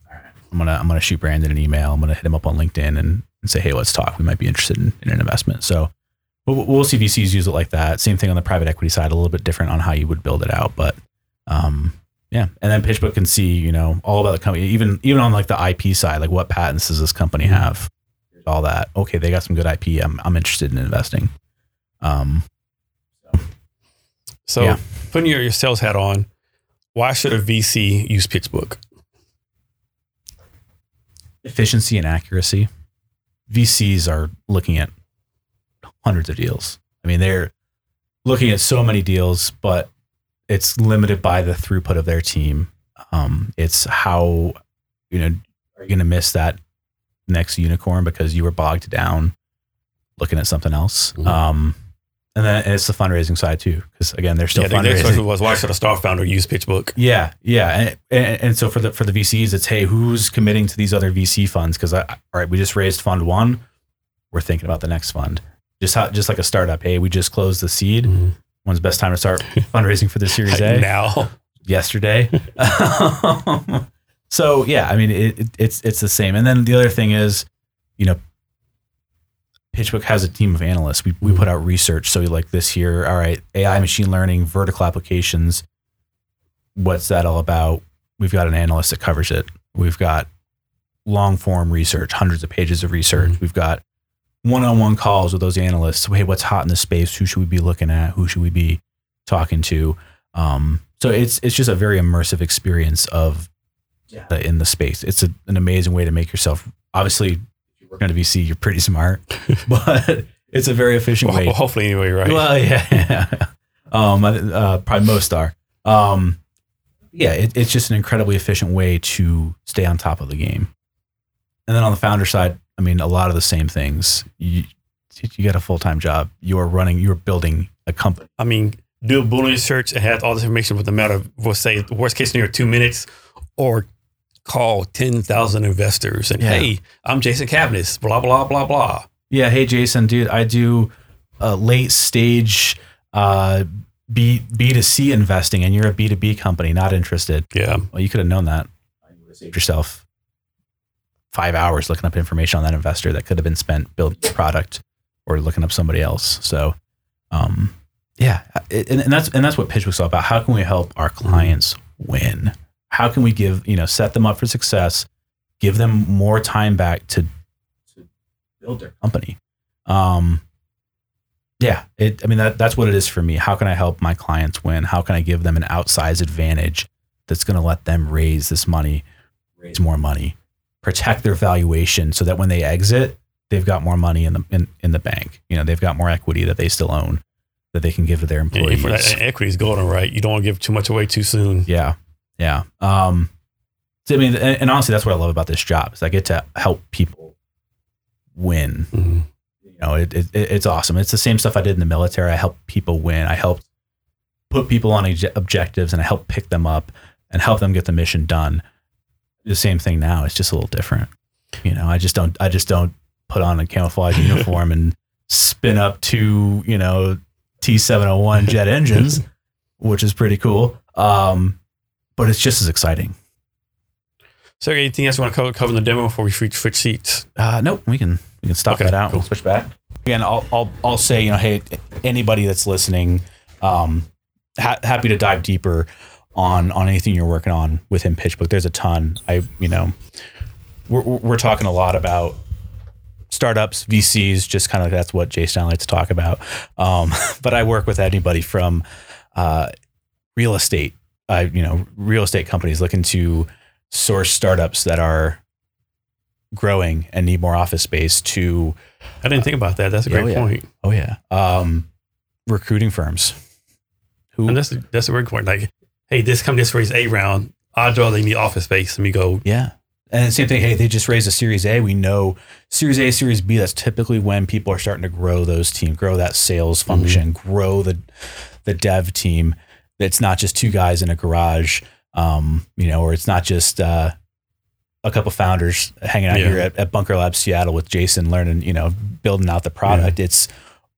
All right, I'm gonna I'm gonna shoot Brandon an email. I'm gonna hit him up on LinkedIn and, and say, hey, let's talk. We might be interested in, in an investment. So we'll, we'll see VCs use it like that. Same thing on the private equity side, a little bit different on how you would build it out, but um, yeah. And then PitchBook can see you know all about the company, even even on like the IP side, like what patents does this company have? All that. Okay, they got some good IP. I'm I'm interested in investing. Um, so Yeah. putting your, your sales hat on, why should a VC use PitchBook? efficiency and accuracy. VCs are looking at hundreds of deals. I mean, they're looking at so many deals, but it's limited by the throughput of their team. Um, it's how, you know, are you going to miss that next unicorn because you were bogged down looking at something else? Mhm. Um, and then it's the fundraising side too, because again, they're still yeah, the next fundraising. question was why should a startup founder use PitchBook? Yeah, yeah, and, and and so for the for the VCs, it's hey, who's committing to these other VC funds? Because all right, we just raised fund one, we're thinking about the next fund. Just how just like a startup. Hey, we just closed the seed. Mhm. When's the best time to start fundraising for the Series A? [laughs] now. Yesterday. [laughs] so yeah, I mean it, it, it's it's the same. And then the other thing is, you know, PitchBook has a team of analysts. We we put out research. So like this year, all right, AI, machine learning, vertical applications. What's that all about? We've got an analyst that covers it. We've got long form research, hundreds of pages of research. Mhm. We've got one on one calls with those analysts. Hey, what's hot in the space? Who should we be looking at? Who should we be talking to? Um, so it's it's just a very immersive experience of uh, in the space. It's a, an amazing way to make yourself. Obviously, if you work at a VC, you're pretty smart, [laughs] but it's a very efficient Well, way. well, hopefully, anyway, right? Well, yeah, [laughs] um, uh, probably most are. Um, yeah, it, it's just an incredibly efficient way to stay on top of the game. And then on the founder side, I mean, a lot of the same things. You you got a full time job. You are running. You are building a company. I mean, do a Boolean search and have all this information with a matter of, we'll say, the worst case scenario, two minutes, or call 10,000 investors and, Yeah. hey, I'm Jason Cavness, blah, blah, blah, blah. Yeah. Hey, Jason, dude, I do a late stage uh, B B to C investing, and you're a B two B company. Not interested. Yeah. Well, you could have known that. You would have saved yourself five hours looking up information on that investor that could have been spent building a product or looking up somebody else. So, um, yeah, and, and that's and that's what PitchBook's all about. How can we help our clients win? How can we give you know set them up for success, give them more time back to to build their company? Um, yeah, it. I mean that that's what it is for me. How can I help my clients win? How can I give them an outsized advantage that's going to let them raise this money, raise more money, protect their valuation, so that when they exit, they've got more money in the in, in the bank. You know, they've got more equity that they still own that they can give to their employees. that equity is golden, right? You don't want to give too much away too soon. Yeah, yeah. Um, so, I mean, and, and honestly, that's what I love about this job is I get to help people win. Mhm. You know, it, it, it's awesome. It's the same stuff I did in the military. I helped people win. I helped put people on obje- objectives and I helped pick them up and help them get the mission done. The same thing now. It's just a little different. You know, I just don't. I just don't put on a camouflage uniform and spin up two, you know, T seven hundred one [laughs] jet engines, which is pretty cool. Um, but it's just as exciting. So, anything else you want to cover, cover in the demo before we switch, switch seats? Uh, nope, we can we can stop Okay, that out. cool. We'll switch back. Again, I'll, I'll I'll say you know, hey, anybody that's listening, um, ha- happy to dive deeper on on anything you're working on within PitchBook. There's a ton. I you know, we're we're talking a lot about startups, VCs, just kind of that's what Jason and I like to talk about. Um, [laughs] but I work with anybody from uh, real estate, uh, you know, real estate companies looking to source startups that are growing and need more office space to I didn't think about that. That's a Yeah, great oh, yeah. point. oh yeah um recruiting firms who And that's, that's a great point. Like, hey, this company just raised A round. Odds are they need office space. Let me go. yeah and same thing hey they just raised a series a we know series a series b that's typically when people are starting to grow those teams grow that sales function grow the the dev team it's not just two guys in a garage um you know or it's not just uh a couple founders hanging out Yeah. here at, at bunker lab seattle with jason learning you know building out the product it's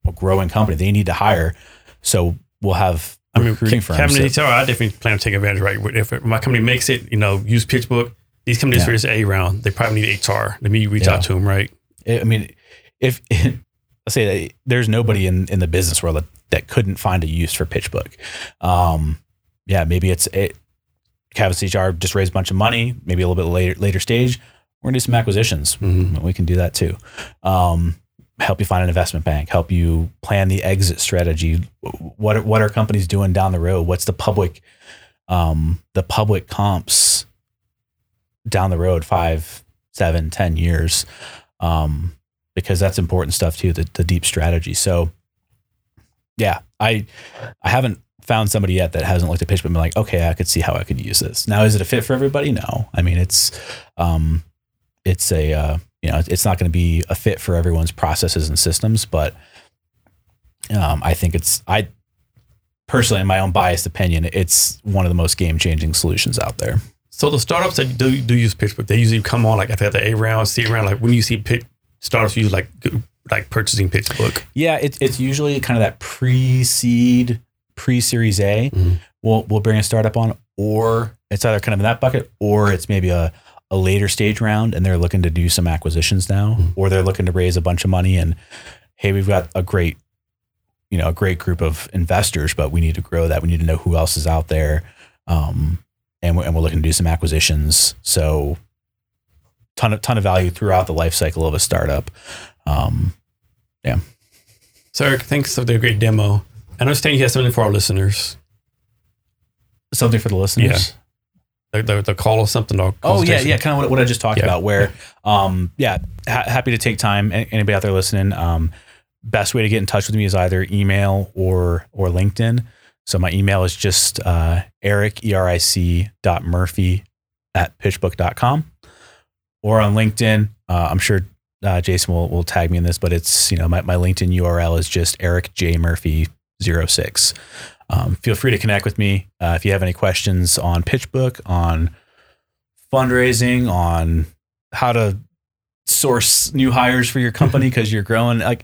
a growing company they need to hire so we'll have I mean, recruiting firms Cavness that- HR, I definitely plan to take advantage, right? If my company makes it, you know, use PitchBook, these companies Yeah. this A round, they probably need HR. Let me reach Yeah. out to them, right? I mean, if [laughs] let's say that there's nobody in, in the business world that, that couldn't find a use for PitchBook, um, yeah, maybe it's it. Cavness HR just raised a bunch of money, maybe a little bit later later stage. We're gonna do some acquisitions. Mhm. We can do that too. Um, help you find an investment bank, help you plan the exit strategy. What are, what are companies doing down the road? What's the public um, the public comps down the road five, seven, ten years? Um, because that's important stuff too. The the deep strategy. So yeah, I I haven't found somebody yet that hasn't looked at pitch but been like, okay, I could see how I could use this. Now, is it a fit for everybody? No. I mean, it's um, it's a uh, you know, it's not going to be a fit for everyone's processes and systems, but um, I think it's I personally, in my own biased opinion, it's one of the most game changing solutions out there. So the startups that do do use PitchBook, they usually come on like after the A round, C round. Like when you see pit, startups use like like purchasing PitchBook. Yeah, it's it's usually kind of that pre seed, pre Series A. Mm-hmm. We'll we'll bring a startup on, or it's either kind of in that bucket, or it's maybe a a later stage round and they're looking to do some acquisitions now, Mm-hmm. or they're looking to raise a bunch of money and hey, we've got a great, you know, a great group of investors, but we need to grow that. We need to know who else is out there. Um, and we're, and we're looking to do some acquisitions. So ton of, ton of value throughout the life cycle of a startup. Um, So Eric, thanks for the great demo. I understand you have something for our listeners. something for the listeners. The, the, the call or something. Or Oh yeah, yeah, kind of what, what I just talked Yeah. about. Where, um, yeah, ha- happy to take time. Anybody out there listening, um, best way to get in touch with me is either email or or LinkedIn. So my email is just uh, Eric E R I C dot Murphy at pitchbook.com or on LinkedIn. Uh, I'm sure uh, Jason will will tag me in this, but it's you know my, my LinkedIn URL is just Eric J Murphy 06. Um, feel free to connect with me uh, if you have any questions on PitchBook, on fundraising, on how to source new hires for your company [laughs] because you're growing. Like,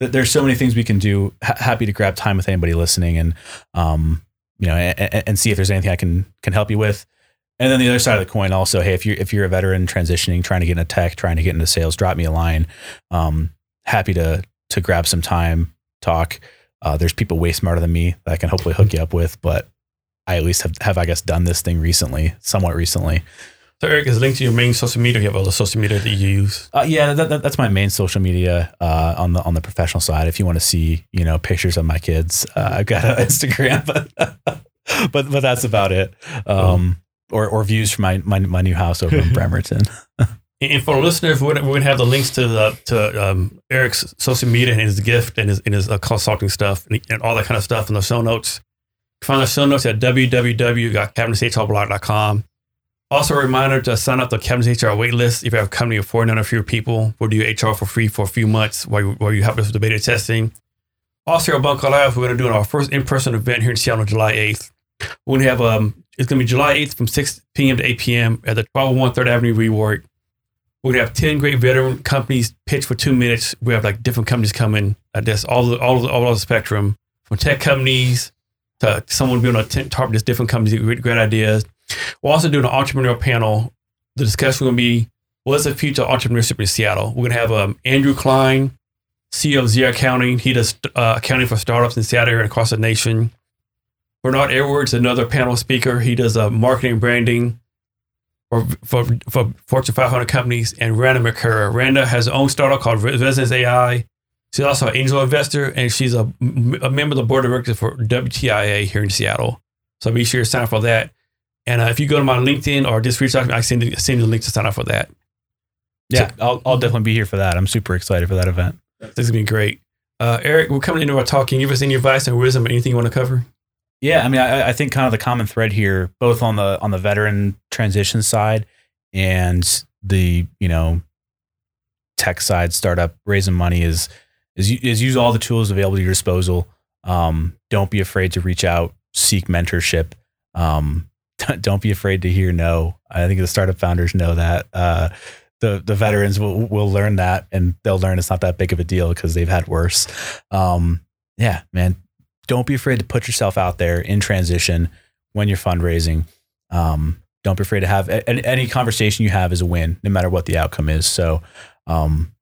there's so many things we can do. Ha- happy to grab time with anybody listening, and um, you know, and, and see if there's anything I can can help you with. And then the other side of the coin, also, hey, if you're if you're a veteran transitioning, trying to get into tech, trying to get into sales, drop me a line. Um, happy to to grab some time, talk. Uh, there's people way smarter than me that I can hopefully hook you up with, but I at least have, have I guess done this thing recently, somewhat recently. So Eric is linked to your main social media. You have all the social media that you use. Uh, yeah, that, that, that's my main social media uh, on the on the professional side. If you want to see, you know, pictures of my kids, uh, I've got an [laughs] Instagram, but [laughs] but but that's about it. Um, or or views from my my, my new house over in [laughs] Bremerton. And for listeners, we're gonna, have the links to the to um, Eric's social media and his gift and his and his uh, consulting stuff and, and all that kind of stuff in the show notes. Find the show notes at www.cabinetshrblog.com. Also, a reminder to sign up the Cavness HR waitlist if you have a company of 400 or fewer people. We'll do HR for free for a few months while you, while you help us with the beta testing. Also, at Bunker Labs, we're going to do our first in-person event here in Seattle on July 8th. We're going to have um, it's going to be July 8th from 6 p.m. to 8 p.m. at the 1201 3rd Avenue Rework. We're gonna have ten great veteran companies pitch for two minutes. We have like different companies coming. I guess all the all the, all the spectrum from tech companies to someone being on a tent target. Just different companies, great, great ideas. We're also doing an entrepreneurial panel. The discussion will be what's the future of entrepreneurship in Seattle. We're gonna have um, Andrew Klein, CEO of Zia Accounting. He does uh, accounting for startups in Seattle and across the nation. Bernard Edwards, another panel speaker. He does uh, marketing and branding for, for, for Fortune 500 companies. And Randa McCurra. Randa has her own startup called Resonance AI. She's also an angel investor, and she's a, a member of the board of directors for WTIA here in Seattle. So be sure to sign up for that. And uh, if you go to my LinkedIn or just reach out to me, I send you, send you the link to sign up for that. Yeah, I'll I'll definitely be here for that. I'm super excited for that event. This is going to be great. Uh, Eric, we're coming into our talk. Can you give us any advice and wisdom or anything you want to cover? Yeah, I mean, I, I think kind of the common thread here, both on the on the veteran transition side and the you know tech side, startup raising money is is is use all the tools available to your disposal. Um, don't be afraid to reach out, seek mentorship. Um, [laughs] don't be afraid to hear no. I think the startup founders know that. Uh, the the veterans will will learn that, and they'll learn it's not that big of a deal because they've had worse. Um, yeah, man, don't be afraid to put yourself out there in transition when you're fundraising. Um, don't be afraid to have any conversation you have is a win, no matter what the outcome is. So, um,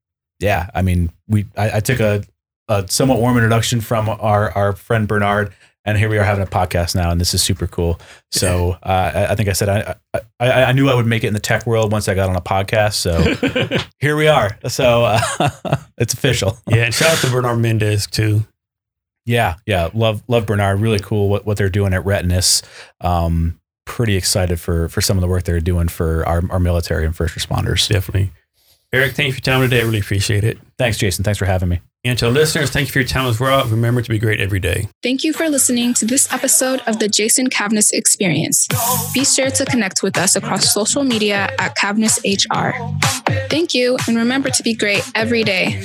yeah, I mean, we I, I took a, a somewhat warm introduction from our our friend Bernard. and here we are having a podcast now, and this is super cool. So uh, I, I think I said I, I I knew I would make it in the tech world once I got on a podcast. So [laughs] here we are. So uh, [laughs] it's official. yeah, and shout out to Bernard Mendez too. Yeah, yeah, love love Bernard. Really cool what, what they're doing at Retinus. Um, pretty excited for for some of the work they're doing for our, our military and first responders. Definitely. Eric, thank you for your time today. I really appreciate it. Thanks, Jason. Thanks for having me. And to our listeners, thank you for your time as well. Remember to be great every day. Thank you for listening to this episode of the Jason Cavness Experience. Be sure to connect with us across social media at Cavness HR. Thank you, and remember to be great every day.